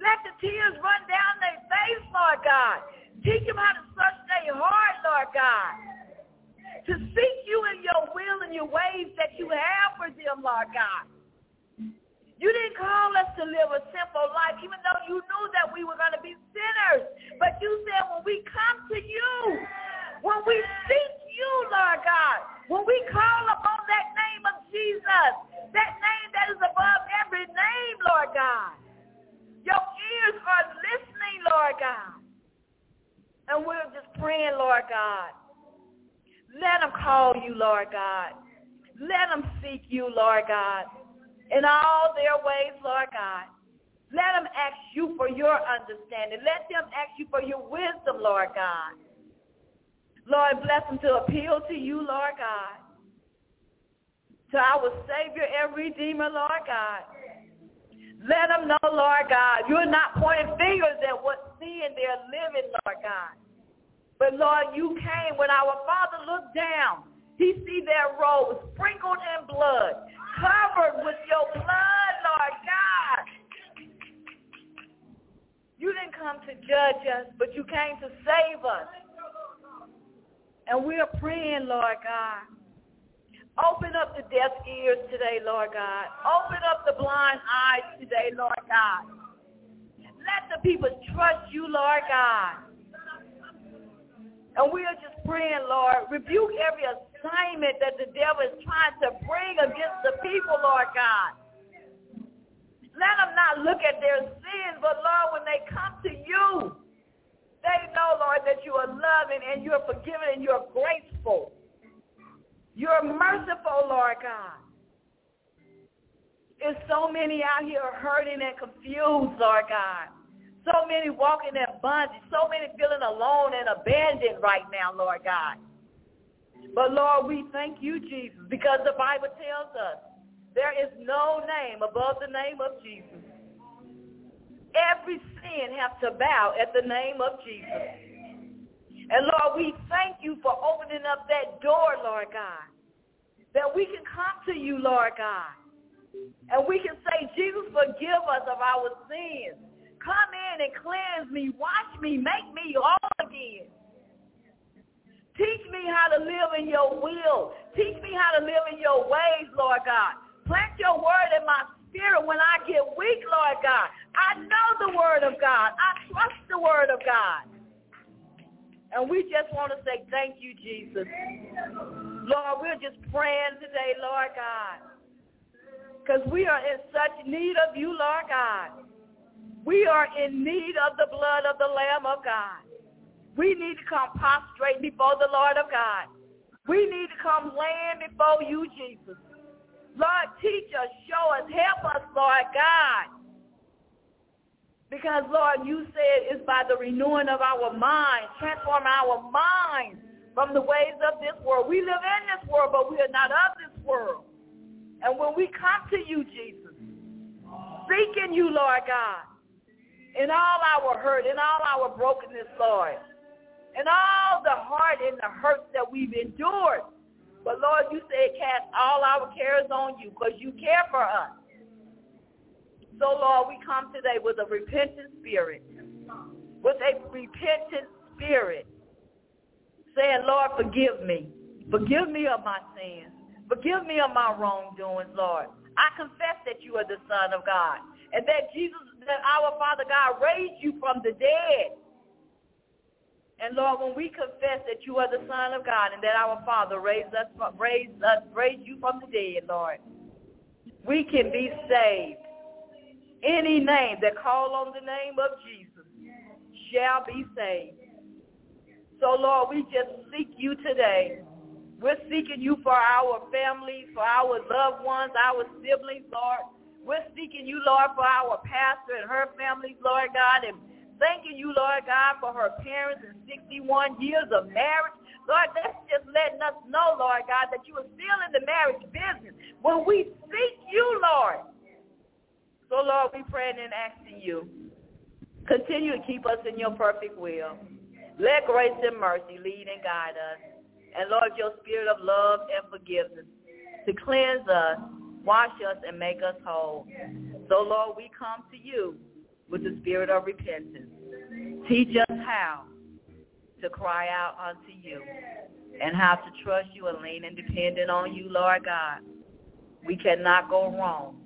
Let the tears run down their face, Lord God. Teach them how to search their heart, Lord God to seek you in your will and your ways that you have for them, Lord God. You didn't call us to live a simple life, even though you knew that we were going to be sinners. But you said when we come to you, when we seek you, Lord God, when we call upon that name of Jesus, that name that is above every name, Lord God, your ears are listening, Lord God. And we're just praying, Lord God, let them call you, Lord God. Let them seek you, Lord God, in all their ways, Lord God. Let them ask you for your understanding. Let them ask you for your wisdom, Lord God. Lord, bless them to appeal to you, Lord God. To our Savior and Redeemer, Lord God. Let them know, Lord God, you're not pointing fingers at what sin they're living, Lord God. But Lord, you came when our Father looked down. He see their robes sprinkled in blood, covered with your blood, Lord God. You didn't come to judge us, but you came to save us. And we're praying, Lord God. Open up the deaf ears today, Lord God. Open up the blind eyes today, Lord God. Let the people trust you, Lord God. And we are just praying, Lord, rebuke every assignment that the devil is trying to bring against the people, Lord God. Let them not look at their sins, but Lord, when they come to you, they know, Lord, that you are loving and you're forgiving and you're graceful. You're merciful, Lord God. There's so many out here hurting and confused, Lord God. So many walking in bondage. So many feeling alone and abandoned right now, Lord God. But Lord, we thank you, Jesus, because the Bible tells us there is no name above the name of Jesus. Every sin has to bow at the name of Jesus. And Lord, we thank you for opening up that door, Lord God, that we can come to you, Lord God, and we can say, Jesus, forgive us of our sins. Come in and cleanse me, wash me, make me all again. Teach me how to live in your will. Teach me how to live in your ways, Lord God. Plant your word in my spirit when I get weak, Lord God. I know the word of God. I trust the word of God. And we just want to say thank you, Jesus. Lord, we're just praying today, Lord God. Because we are in such need of you, Lord God. We are in need of the blood of the Lamb of God. We need to come prostrate before the Lord of God. We need to come laying before you, Jesus. Lord, teach us, show us, help us, Lord God. Because, Lord, you said it's by the renewing of our minds, transform our minds from the ways of this world. We live in this world, but we are not of this world. And when we come to you, Jesus, seeking you, Lord God, in all our hurt, in all our brokenness, Lord, in all the heart and the hurts that we've endured. But Lord, you said cast all our cares on you because you care for us. So Lord, we come today with a repentant spirit, with a repentant spirit, saying, Lord, forgive me. Forgive me of my sins. Forgive me of my wrongdoings, Lord. I confess that you are the Son of God and that Jesus that our Father God raised you from the dead. And Lord, when we confess that you are the Son of God and that our Father raised us, raised us, raised you from the dead, Lord, we can be saved. Any name that call on the name of Jesus shall be saved. So Lord, we just seek you today. We're seeking you for our families, for our loved ones, our siblings, Lord. We're seeking you, Lord, for our pastor and her families, Lord God, and thanking you, Lord God, for her parents and 61 years of marriage. Lord, that's just letting us know, Lord God, that you are still in the marriage business when we seek you, Lord. So, Lord, we pray and asking you, continue to keep us in your perfect will. Let grace and mercy lead and guide us. And, Lord, your spirit of love and forgiveness to cleanse us, wash us, and make us whole. So, Lord, we come to you with the spirit of repentance. Teach us how to cry out unto you and how to trust you and lean and dependent on you, Lord God. We cannot go wrong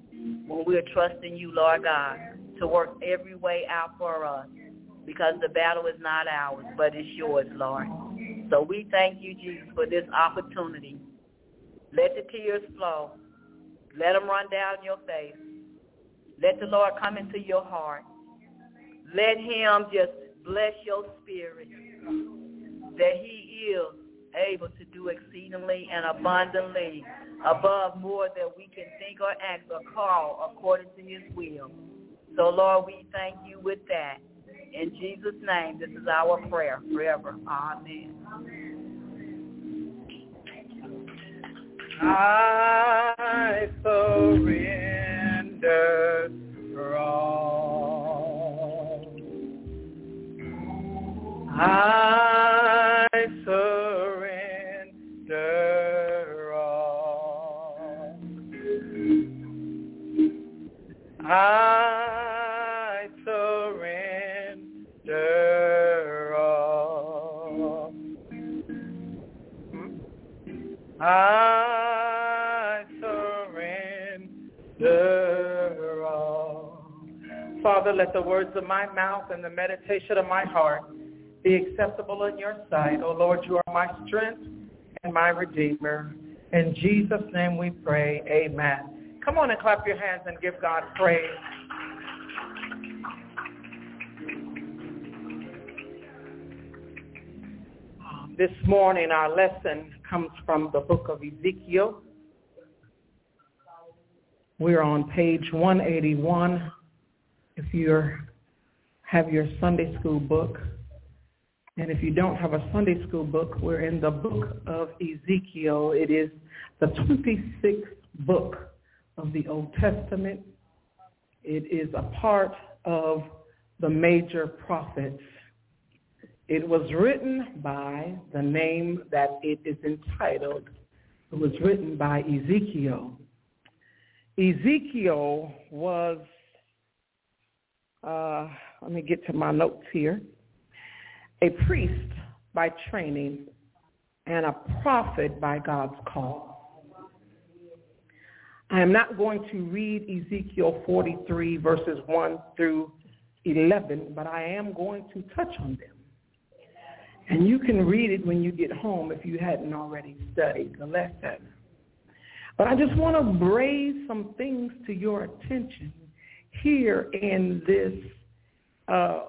when we're trusting you, Lord God, to work every way out for us because the battle is not ours, but it's yours, Lord. So we thank you, Jesus, for this opportunity. Let the tears flow. Let them run down your face. Let the Lord come into your heart. Let him just bless your spirit that he is able to do exceedingly and abundantly above more than we can think or act or call according to his will. So, Lord, we thank you with that. In Jesus' name, this is our prayer forever. Amen. I surrender all. I surrender all. I surrender all. I surrender all. Father, let the words of my mouth and the meditation of my heart be acceptable in your sight. O Lord, you are my strength and my redeemer. In Jesus' name we pray. Amen. Come on and clap your hands and give God praise. Um, This morning our lesson comes from the book of Ezekiel. We're on page 181. If you have your Sunday school book, and if you don't have a Sunday school book, we're in the book of Ezekiel. It is the 26th book of the Old Testament. It is a part of the major prophets. It was written by the name that it is entitled. It was written by Ezekiel. Ezekiel was, uh, let me get to my notes here, a priest by training and a prophet by God's call. I am not going to read Ezekiel 43 verses 1 through 11, but I am going to touch on them. And you can read it when you get home if you hadn't already studied the lesson. But I just want to raise some things to your attention here in this uh,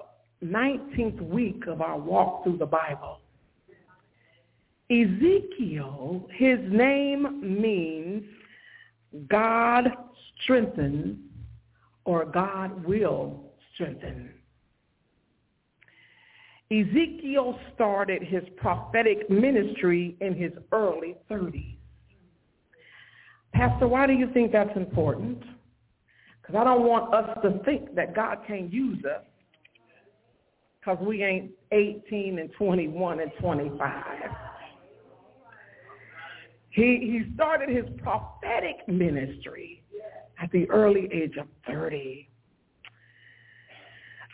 19th week of our walk through the Bible. Ezekiel, his name means God strengthens or God will strengthen. Ezekiel started his prophetic ministry in his early 30s. Pastor, why do you think that's important? Because I don't want us to think that God can't use us because we ain't 18 and 21 and 25. He, he started his prophetic ministry at the early age of 30.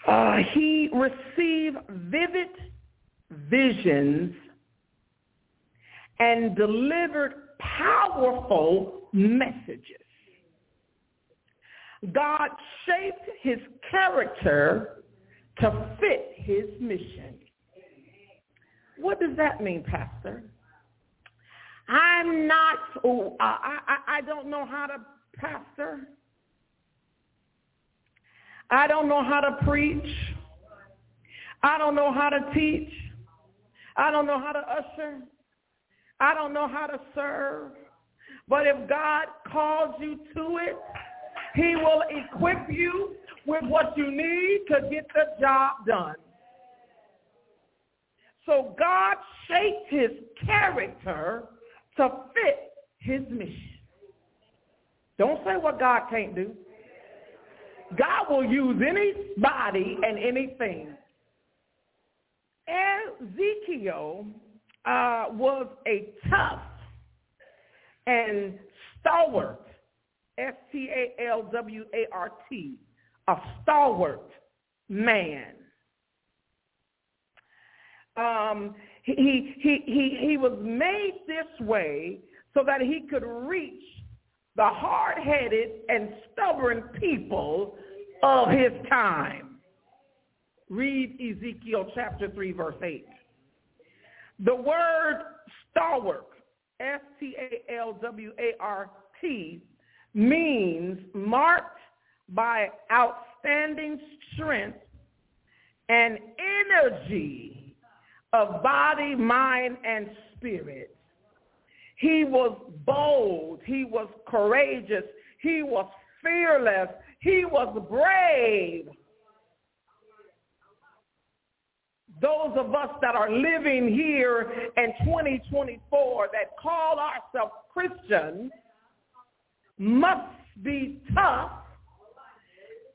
Uh, he received vivid visions and delivered powerful messages. God shaped his character to fit his mission. What does that mean, Pastor? I'm not, oh, I, I, I don't know how to pastor. I don't know how to preach. I don't know how to teach. I don't know how to usher. I don't know how to serve. But if God calls you to it, he will equip you with what you need to get the job done. So God shaped his character to fit his mission. Don't say what God can't do. God will use anybody and anything. Ezekiel uh, was a tough and stalwart, S-T-A-L-W-A-R-T, a stalwart man. Um, he, he, he, he was made this way so that he could reach the hard-headed and stubborn people of his time. Read Ezekiel chapter 3, verse 8. The word stalwart, S-T-A-L-W-A-R-T, means marked by outstanding strength and energy of body, mind, and spirit. He was bold. He was courageous. He was fearless. He was brave. Those of us that are living here in 2024 that call ourselves Christians must be tough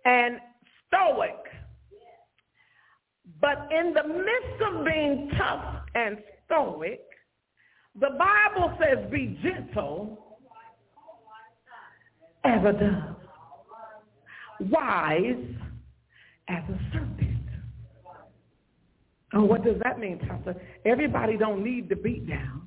and stoic. But in the midst of being tough and stoic, the Bible says be gentle as a dove, wise as a serpent. Oh, what does that mean, Pastor? Everybody don't need the beat down.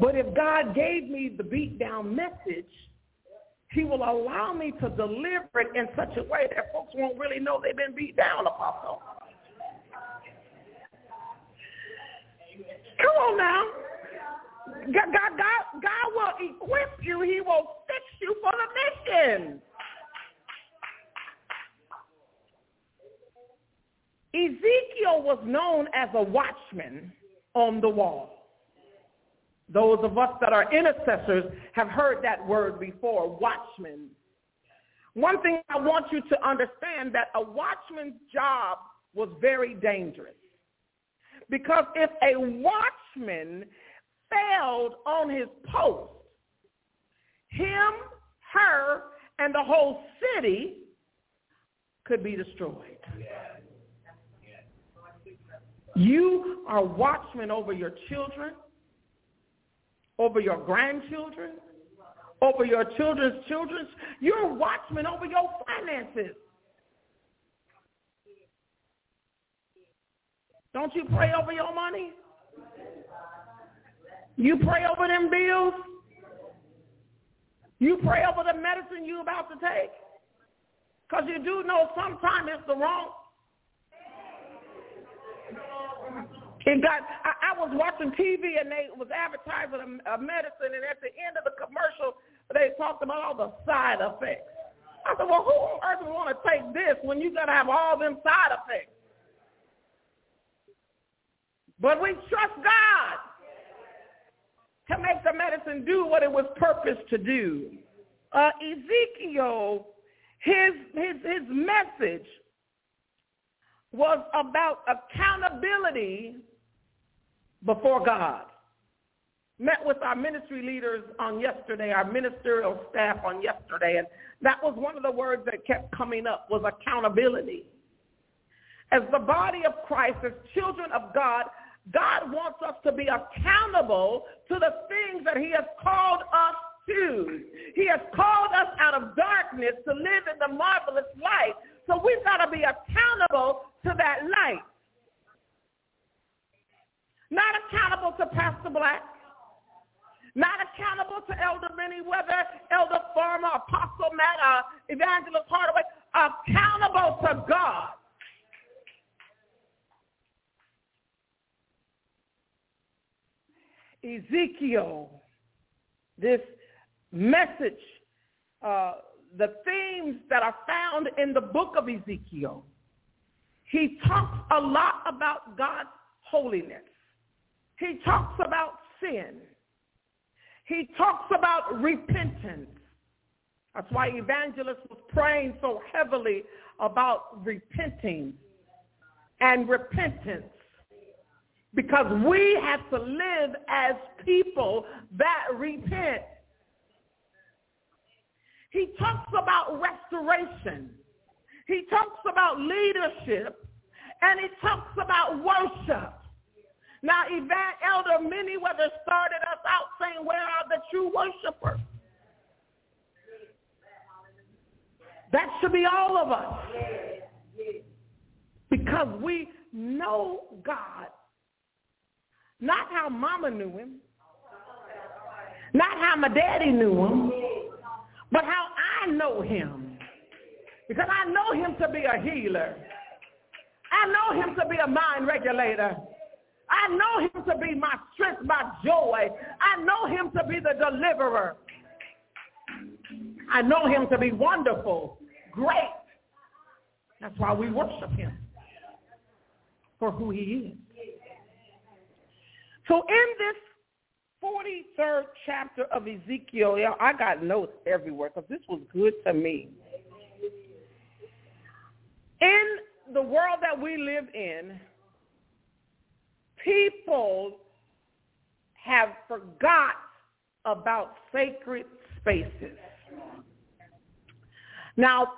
But if God gave me the beat down message, he will allow me to deliver it in such a way that folks won't really know they've been beat down, Apostle. Come on now. God, God, God, God will equip you. He will fix you for the mission. Ezekiel was known as a watchman on the wall. Those of us that are intercessors have heard that word before, watchmen. One thing I want you to understand that a watchman's job was very dangerous. Because if a watchman failed on his post, him, her, and the whole city could be destroyed. You are watchmen over your children, over your grandchildren, over your children's children. You're watchmen over your finances. Don't you pray over your money? You pray over them bills? You pray over the medicine you're about to take? Because you do know sometimes it's the wrong. It got. I, I was watching TV and they was advertising a, a medicine, and at the end of the commercial, they talked about all the side effects. I said, well, who on earth would want to take this when you got to have all them side effects? But we trust God to make the medicine do what it was purposed to do. Uh, Ezekiel, his, his, his message was about accountability before God. Met with our ministry leaders on yesterday, our ministerial staff on yesterday, and that was one of the words that kept coming up was accountability. As the body of Christ, as children of God, God wants us to be accountable to the things that he has called us to. He has called us out of darkness to live in the marvelous light. So we've got to be accountable to that light. Not accountable to Pastor Black. Not accountable to Elder Benny Weather, Elder Farmer, Apostle Matt, uh, Evangelist Hardaway. Accountable to God. Ezekiel, this message, uh, the themes that are found in the book of Ezekiel, he talks a lot about God's holiness. He talks about sin. he talks about repentance. That's why evangelist was praying so heavily about repenting and repentance. Because we have to live as people that repent. He talks about restoration. He talks about leadership. And he talks about worship. Now, Evan, Elder Manyweather started us out saying, where are the true worshipers? That should be all of us. Because we know God. Not how mama knew him. Not how my daddy knew him. But how I know him. Because I know him to be a healer. I know him to be a mind regulator. I know him to be my strength, my joy. I know him to be the deliverer. I know him to be wonderful, great. That's why we worship him for who he is. So in this 43rd chapter of Ezekiel, I got notes everywhere because this was good to me. In the world that we live in, people have forgot about sacred spaces. Now,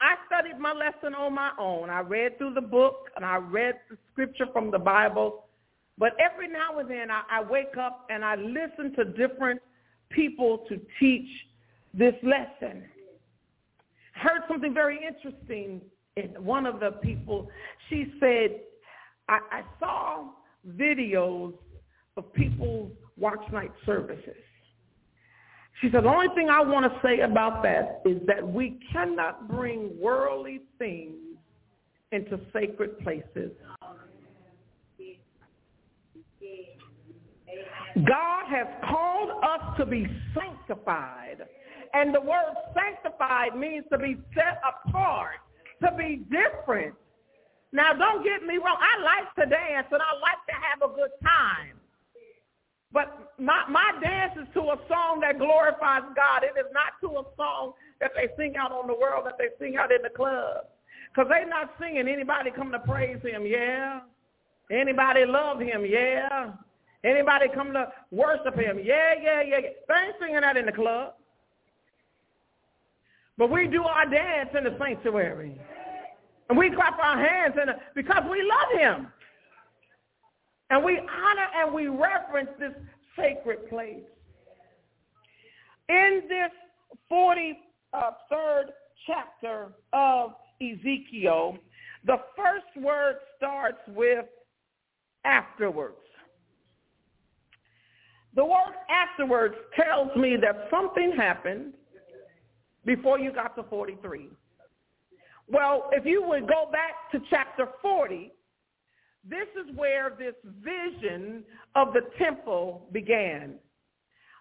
I studied my lesson on my own. I read through the book and I read the scripture from the Bible. But every now and then I, I wake up and I listen to different people to teach this lesson. I heard something very interesting in one of the people. She said, I, I saw videos of people's watch night services. She said, the only thing I want to say about that is that we cannot bring worldly things into sacred places. God has called us to be sanctified. And the word sanctified means to be set apart, to be different. Now, don't get me wrong. I like to dance and I like to have a good time. But my, my dance is to a song that glorifies God. It is not to a song that they sing out on the world, that they sing out in the club. Because they're not singing anybody come to praise him, yeah. Anybody love him, yeah. Anybody come to worship him, yeah, yeah, yeah. yeah. They ain't singing that in the club. But we do our dance in the sanctuary. And we clap our hands in the, uh, because we love him. And we honor and we reverence this sacred place. In this 43rd chapter of Ezekiel, the first word starts with afterwards. The word afterwards tells me that something happened before you got to 43. Well, if you would go back to chapter 40, this is where this vision of the temple began.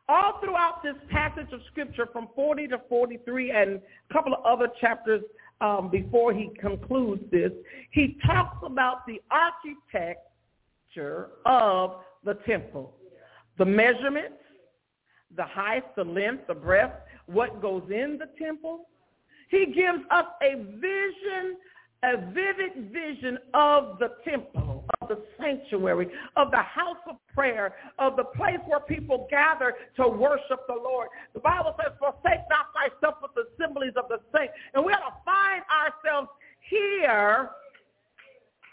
All throughout this passage of scripture from 40 to 43 and a couple of other chapters um, before he concludes this, he talks about the architecture of the temple, the measurements, the height, the length, the breadth, what goes in the temple. He gives us a vision a vivid vision of the temple, of the sanctuary, of the house of prayer, of the place where people gather to worship the Lord. The Bible says, forsake not thyself with the assemblies of the saints. And we ought to find ourselves here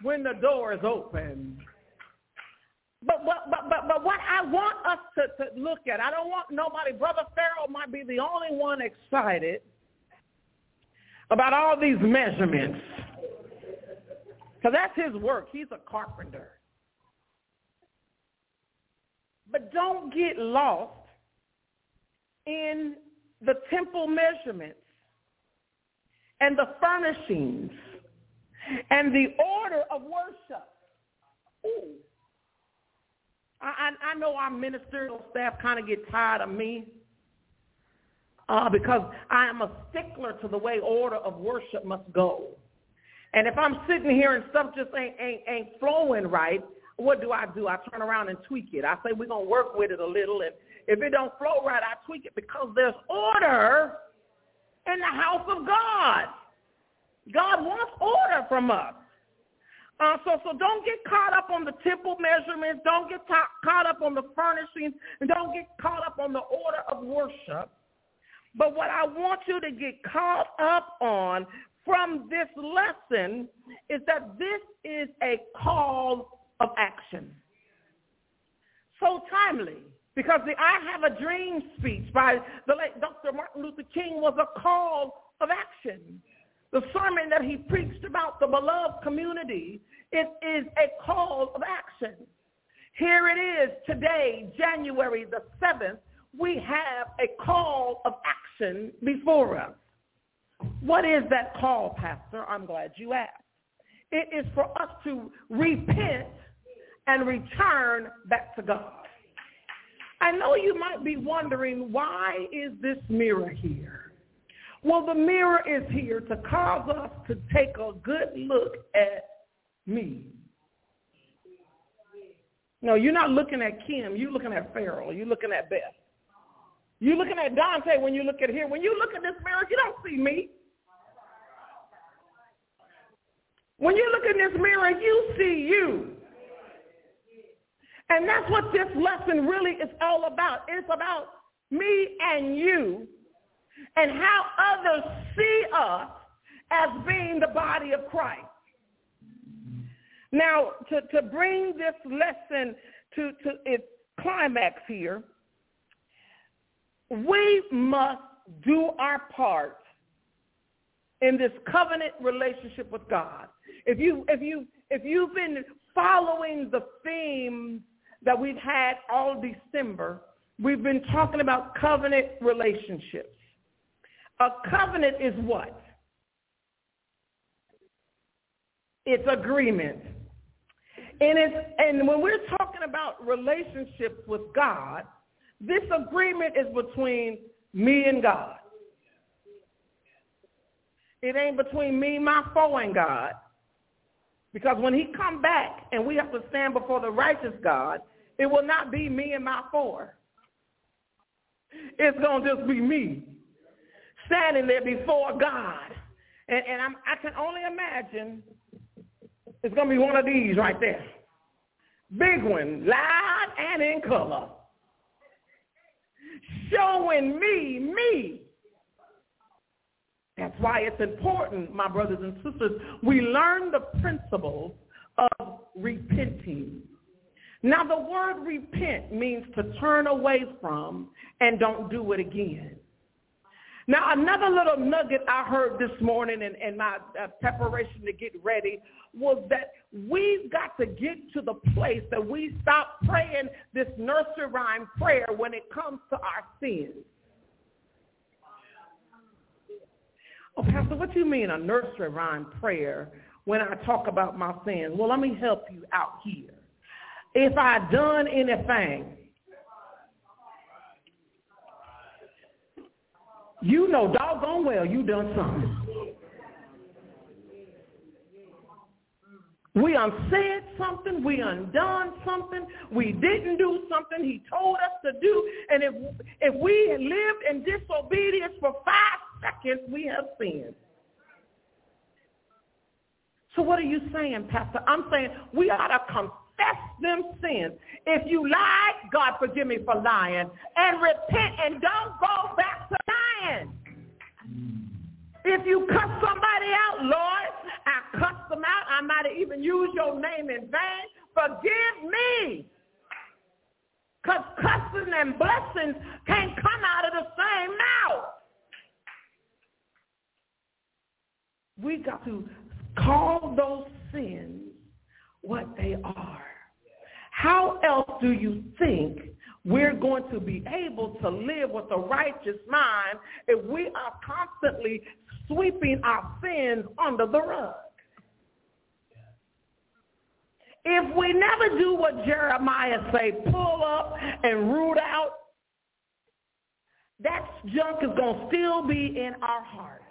when the door is open. But, but, but, but, but what I want us to, to look at, I don't want nobody, Brother Farrell might be the only one excited about all these measurements. Because that's his work. He's a carpenter. But don't get lost in the temple measurements and the furnishings and the order of worship. Ooh. I, I, I know our ministerial staff kind of get tired of me uh, because I am a stickler to the way order of worship must go. And if I'm sitting here and stuff just ain't, ain't, ain't flowing right, what do I do? I turn around and tweak it. I say we're going to work with it a little. And if it don't flow right, I tweak it because there's order in the house of God. God wants order from us. Uh, so, so don't get caught up on the temple measurements. Don't get ta- caught up on the furnishings. And don't get caught up on the order of worship. But what I want you to get caught up on from this lesson is that this is a call of action. So timely. Because the I Have a Dream speech by the late Dr. Martin Luther King was a call of action. The sermon that he preached about the beloved community, it is a call of action. Here it is today, January the 7th, we have a call of action before us. What is that call, Pastor? I'm glad you asked. It is for us to repent and return back to God. I know you might be wondering, why is this mirror here? Well, the mirror is here to cause us to take a good look at me. No, you're not looking at Kim. You're looking at Farrell. You're looking at Beth. You're looking at Dante when you look at here. When you look at this mirror, you don't see me. When you look in this mirror, you see you. And that's what this lesson really is all about. It's about me and you and how others see us as being the body of Christ. Now, to, to bring this lesson to, to its climax here, we must do our part in this covenant relationship with God. If you if you if you've been following the theme that we've had all December, we've been talking about covenant relationships. A covenant is what? It's agreement. And it's and when we're talking about relationships with God, this agreement is between me and God. It ain't between me, my foe, and God. Because when he come back and we have to stand before the righteous God, it will not be me and my foe. It's going to just be me standing there before God. And, and I'm, I can only imagine it's going to be one of these right there. Big one, loud and in color. Showing me, me. That's why it's important, my brothers and sisters, we learn the principles of repenting. Now, the word repent means to turn away from and don't do it again. Now, another little nugget I heard this morning in, in my uh, preparation to get ready was that we've got to get to the place that we stop praying this nursery rhyme prayer when it comes to our sins. Oh, Pastor, what do you mean a nursery rhyme prayer when I talk about my sins? Well, let me help you out here. If I've done anything, you know doggone well you done something. We unsaid something. We undone something. We didn't do something he told us to do. And if, if we lived in disobedience for five seconds, we have sinned. So what are you saying, Pastor? I'm saying we ought to confess them sins. If you lied, God forgive me for lying. And repent and don't go back to lying. If you cuss somebody out, Lord, I cuss them out. I might have even used your name in vain. Forgive me. Because cussing and blessings can't come out of the same mouth. We got to call those sins what they are. How else do you think we're going to be able to live with a righteous mind if we are constantly sweeping our sins under the rug? If we never do what Jeremiah say, pull up and root out, that junk is going to still be in our hearts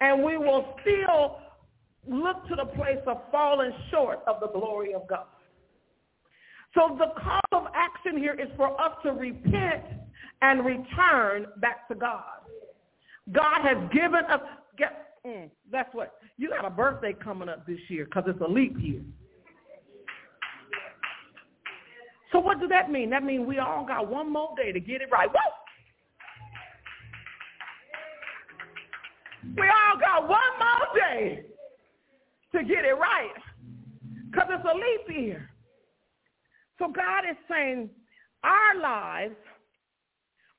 and we will still look to the place of falling short of the glory of God. So the call of action here is for us to repent and return back to God. God has given us, get, mm, that's what, you got a birthday coming up this year because it's a leap year. So what does that mean? That means we all got one more day to get it right. Woo! We all got one more day to get it right because it's a leap year. So God is saying our lives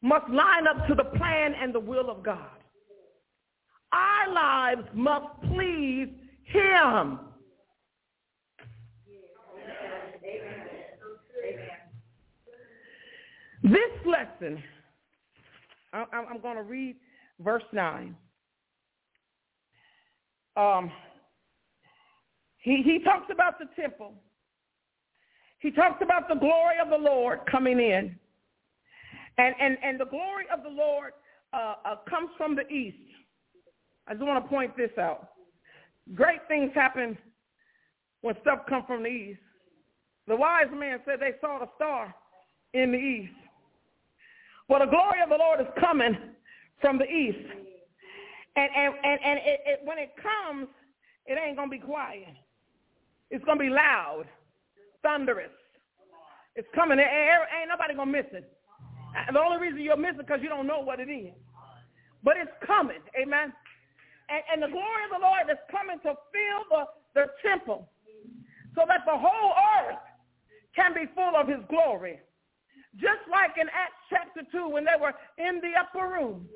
must line up to the plan and the will of God. Our lives must please him. This lesson, I'm going to read verse 9. Um, he, he talks about the temple. He talks about the glory of the Lord coming in. And, and, and the glory of the Lord uh, uh, comes from the east. I just want to point this out. Great things happen when stuff comes from the east. The wise man said they saw the star in the east. Well, the glory of the Lord is coming from the east. And, and, and, and it, it, when it comes, it ain't going to be quiet. It's going to be loud, thunderous. It's coming. Ain't, nobody going to miss it. Uh, the only reason you'll miss it because you don't know what it is. But it's coming. Amen. And, and the glory of the Lord is coming to fill the, the temple so that the whole earth can be full of his glory. Just like in Acts chapter 2 when they were in the upper room,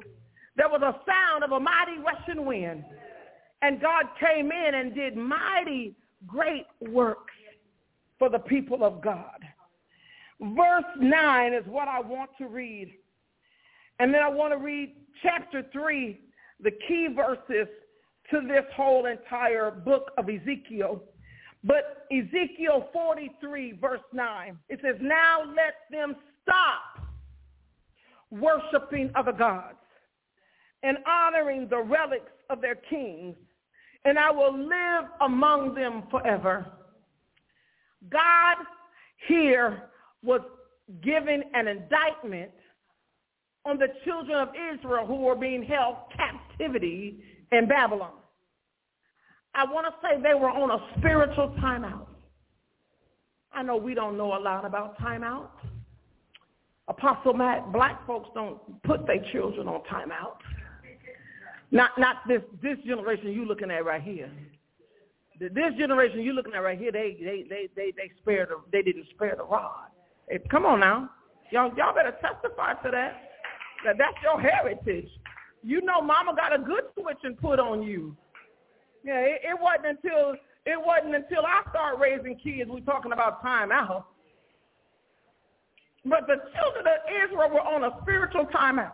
there was a sound of a mighty rushing wind. And God came in and did mighty great works for the people of God. Verse 9 is what I want to read. And then I want to read chapter 3, the key verses to this whole entire book of Ezekiel. But Ezekiel 43, verse 9, it says, Now let them stop worshiping other gods and honoring the relics of their kings, and I will live among them forever. God here was giving an indictment on the children of Israel who were being held captivity in Babylon. I want to say they were on a spiritual timeout. I know we don't know a lot about timeout. Apostle Matt, black folks don't put their children on timeout. Not not this this generation you looking at right here. This generation you looking at right here, they they they they they spared the, they didn't spare the rod. Hey, come on now, y'all y'all better testify to that. That that's your heritage. You know, Mama got a good switch and put on you. Yeah, it, it wasn't until it wasn't until I started raising kids we talking about time out. But the children of Israel were on a spiritual timeout.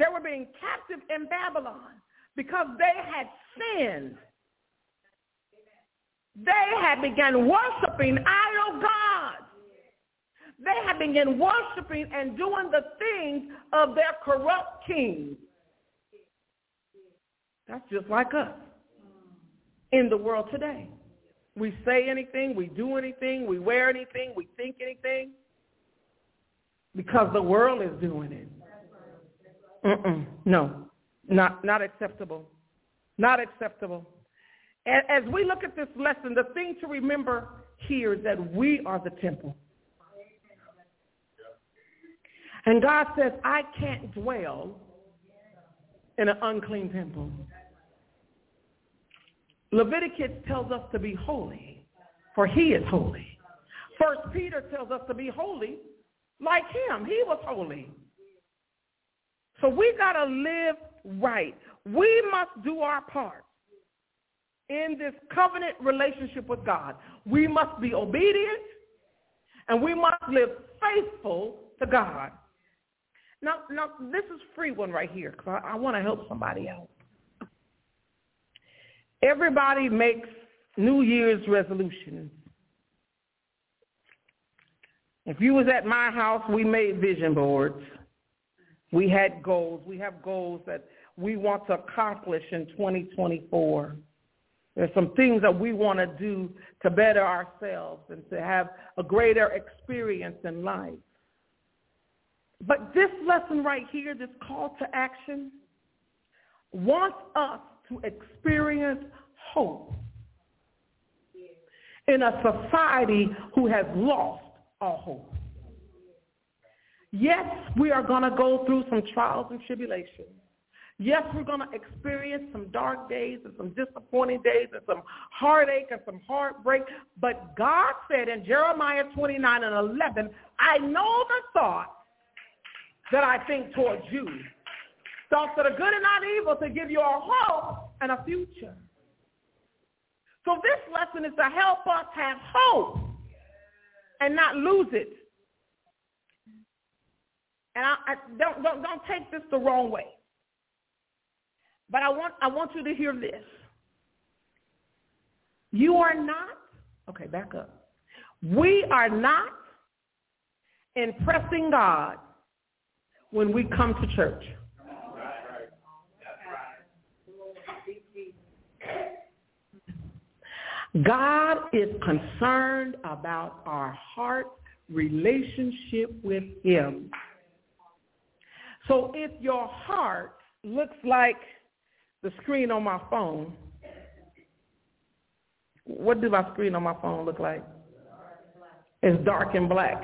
They were being captive in Babylon because they had sinned. They had begun worshiping idol gods. They had begun worshiping and doing the things of their corrupt king. That's just like us in the world today. We say anything, we do anything, we wear anything, we think anything because the world is doing it. Mm-mm, no, not, not acceptable. Not acceptable. As we look at this lesson, the thing to remember here is that we are the temple. And God says, I can't dwell in an unclean temple. Leviticus tells us to be holy, for he is holy. First Peter tells us to be holy like him. He was holy. So we got to live right. We must do our part in this covenant relationship with God. We must be obedient and we must live faithful to God. Now, now this is free one right here because I, I want to help somebody out. Everybody makes New Year's resolutions. If you was at my house, we made vision boards. We had goals. We have goals that we want to accomplish in 2024. There's some things that we want to do to better ourselves and to have a greater experience in life. But this lesson right here, this call to action, wants us to experience hope in a society who has lost all hope. Yes, we are going to go through some trials and tribulations. Yes, we're going to experience some dark days and some disappointing days and some heartache and some heartbreak. But God said in Jeremiah 29 and 11, I know the thought that I think towards you. Thoughts that are good and not evil to give you a hope and a future. So this lesson is to help us have hope and not lose it. And I, I don't, don't, don't take this the wrong way. But I want, I want you to hear this. You are not, okay, back up. We are not impressing God when we come to church. God is concerned about our heart relationship with him. So if your heart looks like the screen on my phone, what does my screen on my phone look like? It's dark and black.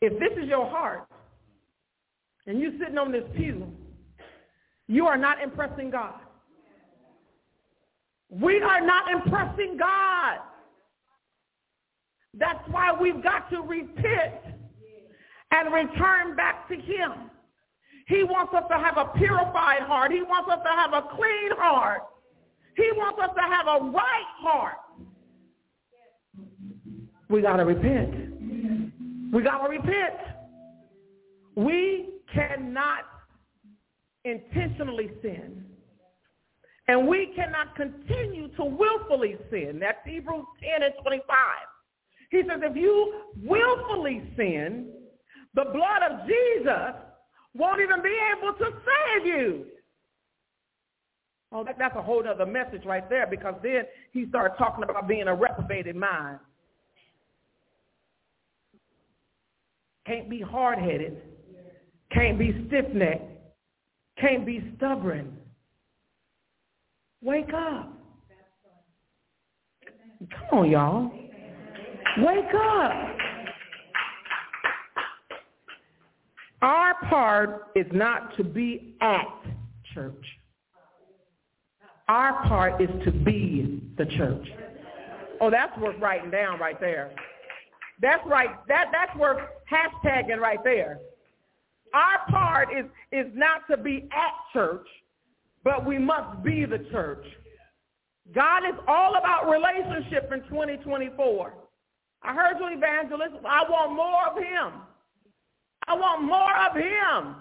If this is your heart and you're sitting on this pew, you are not impressing God. We are not impressing God. That's why we've got to repent and return back to him. He wants us to have a purified heart. He wants us to have a clean heart. He wants us to have a right heart. We got to repent. We got to repent. We cannot intentionally sin. And we cannot continue to willfully sin. That's Hebrews 10 and 25. He says, if you willfully sin, the blood of Jesus won't even be able to save you. Oh, that, that's a whole other message right there because then he started talking about being a reprobated mind. Can't be hard-headed. Can't be stiff-necked. Can't be stubborn. Wake up. Come on, y'all. Wake up. Our part is not to be at church. Our part is to be the church. Oh, that's worth writing down right there. That's right. That that's worth hashtagging right there. Our part is is not to be at church, but we must be the church. God is all about relationship in 2024. I heard you, evangelist. I want more of him. I want more of him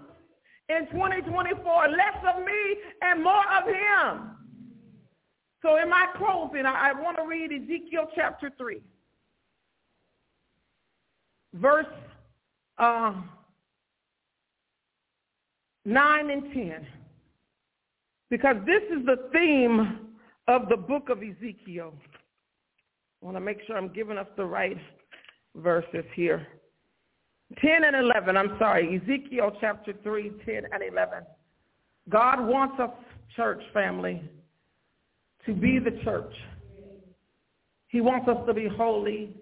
in 2024. Less of me and more of him. So in my closing, I, I want to read Ezekiel chapter 3, verse uh, 9 and 10. Because this is the theme of the book of Ezekiel. I want to make sure I'm giving us the right verses here. 10 and 11, I'm sorry, Ezekiel chapter 3, 10 and 11. God wants us, church family, to be the church. He wants us to be holy.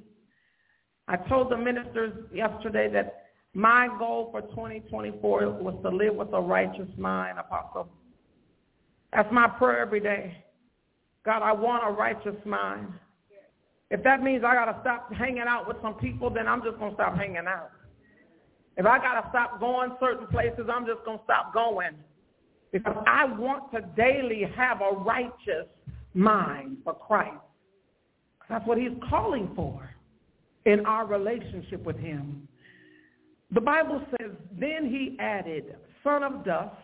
I told the ministers yesterday that my goal for 2024 was to live with a righteous mind, Apostle. That's my prayer every day. God, I want a righteous mind. If that means I got to stop hanging out with some people, then I'm just going to stop hanging out. If I got to stop going certain places, I'm just going to stop going. Because I want to daily have a righteous mind for Christ. That's what he's calling for in our relationship with him. The Bible says, then he added, son of dust,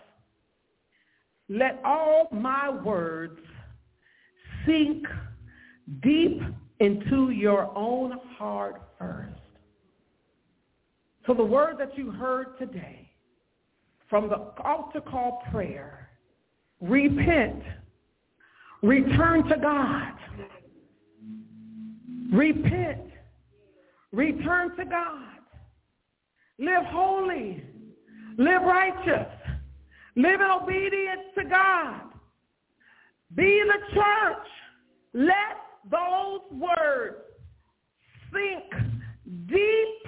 let all my words sink deep into your own heart first. So the word that you heard today from the altar call prayer, repent, Return to God. Repent. Return to God. Live holy. Live righteous. Live in obedience to God. Be in the church. Let those words sink deep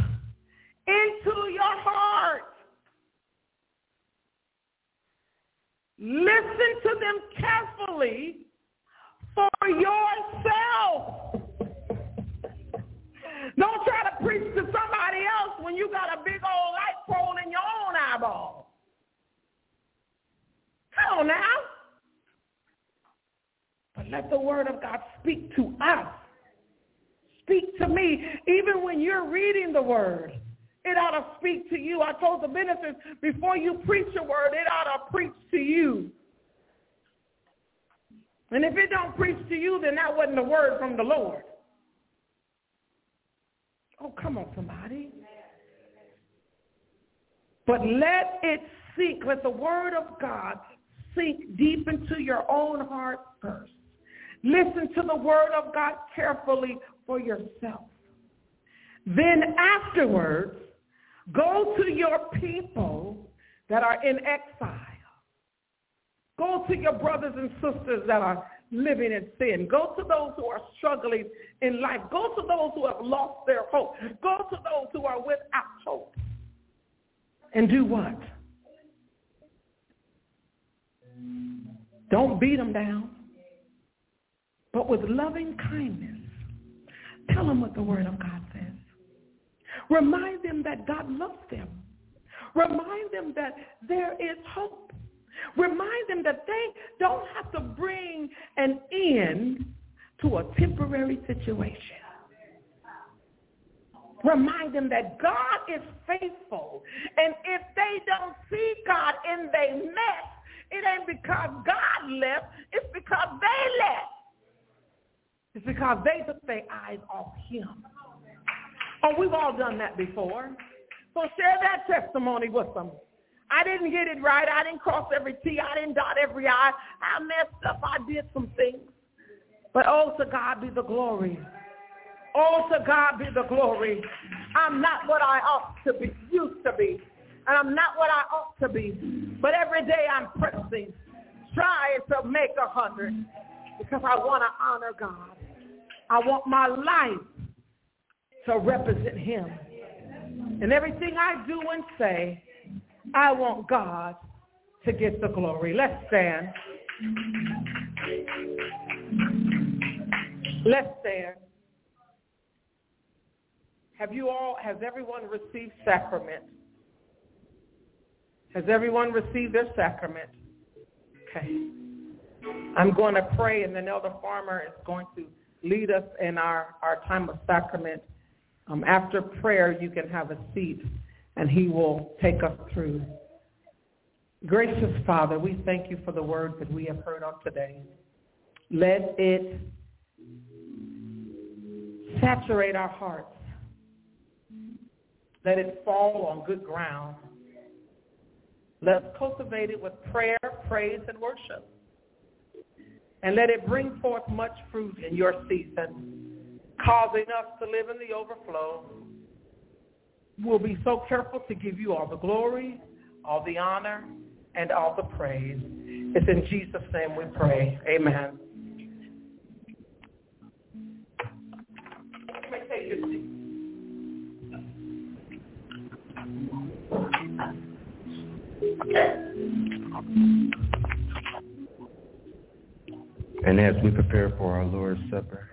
into your heart. Listen to them carefully for yourself. Don't try to preach to somebody else when you got a big old light pole in your own eyeball. Hell now. But let the word of God speak to us. Speak to me. Even when you're reading the word, it ought to speak to you. I told the ministers, before you preach a word, it ought to preach to you. And if it don't preach to you, then that wasn't a word from the Lord. Oh, come on, somebody. But let it sink, let the word of God sink deep into your own heart first. Listen to the word of God carefully for yourself. Then afterwards, go to your people that are in exile. Go to your brothers and sisters that are living in sin. Go to those who are struggling in life. Go to those who have lost their hope. Go to those who are without hope. And do what? Don't beat them down, but with loving kindness, tell them what the word of God says. Remind them that God loves them. Remind them that there is hope. Remind them that they don't have to bring an end to a temporary situation. Remind them that God is faithful. And if they don't see God in their mess, it ain't because God left. It's because they left. It's because they took their eyes off him. Oh, we've all done that before. So share that testimony with them. I didn't get it right. I didn't cross every T. I didn't dot every I. I messed up. I did some things. But oh, to God be the glory. Oh, to God be the glory. I'm not what I ought to be, used to be. And I'm not what I ought to be. But every day I'm pressing, trying to make a hundred because I want to honor God. I want my life to represent him. And everything I do and say, I want God to get the glory. Let's stand. Let's stand. Have you all, has everyone received sacrament? Has everyone received their sacrament? Okay. I'm going to pray and then Elder Farmer is going to lead us in our, our time of sacrament. Um, after prayer, you can have a seat and he will take us through. Gracious Father, we thank you for the word that we have heard on today. Let it saturate our hearts. Let it fall on good ground. Let's cultivate it with prayer, praise, and worship. And let it bring forth much fruit in your season, causing us to live in the overflow we will be so careful to give you all the glory, all the honor, and all the praise. It's in Jesus' name we pray. Amen. And as we prepare for our Lord's Supper,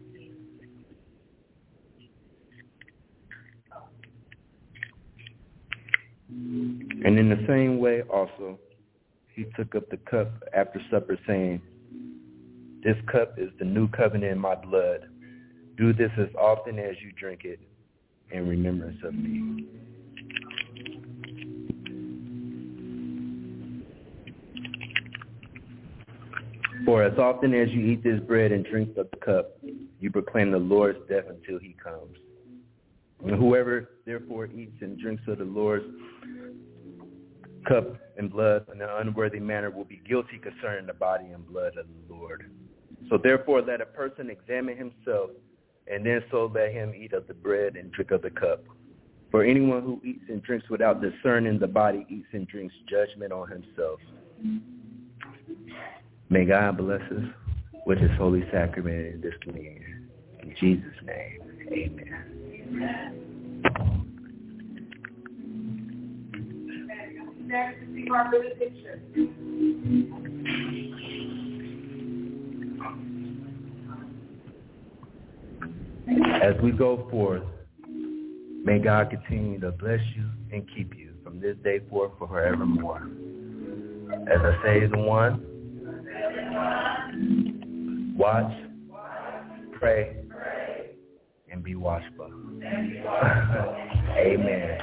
And in the same way also, he took up the cup after supper saying, This cup is the new covenant in my blood. Do this as often as you drink it in remembrance of me. For as often as you eat this bread and drink of the cup, you proclaim the Lord's death until he comes. And whoever therefore eats and drinks of the Lord's cup and blood in an unworthy manner will be guilty concerning the body and blood of the Lord. So therefore let a person examine himself, and then so let him eat of the bread and drink of the cup. For anyone who eats and drinks without discerning the body eats and drinks judgment on himself. May God bless us with his holy sacrament in this communion. In Jesus' name, amen. As we go forth, may God continue to bless you and keep you from this day forth for forevermore. As I say the one, watch, pray, and be watchful. Amen.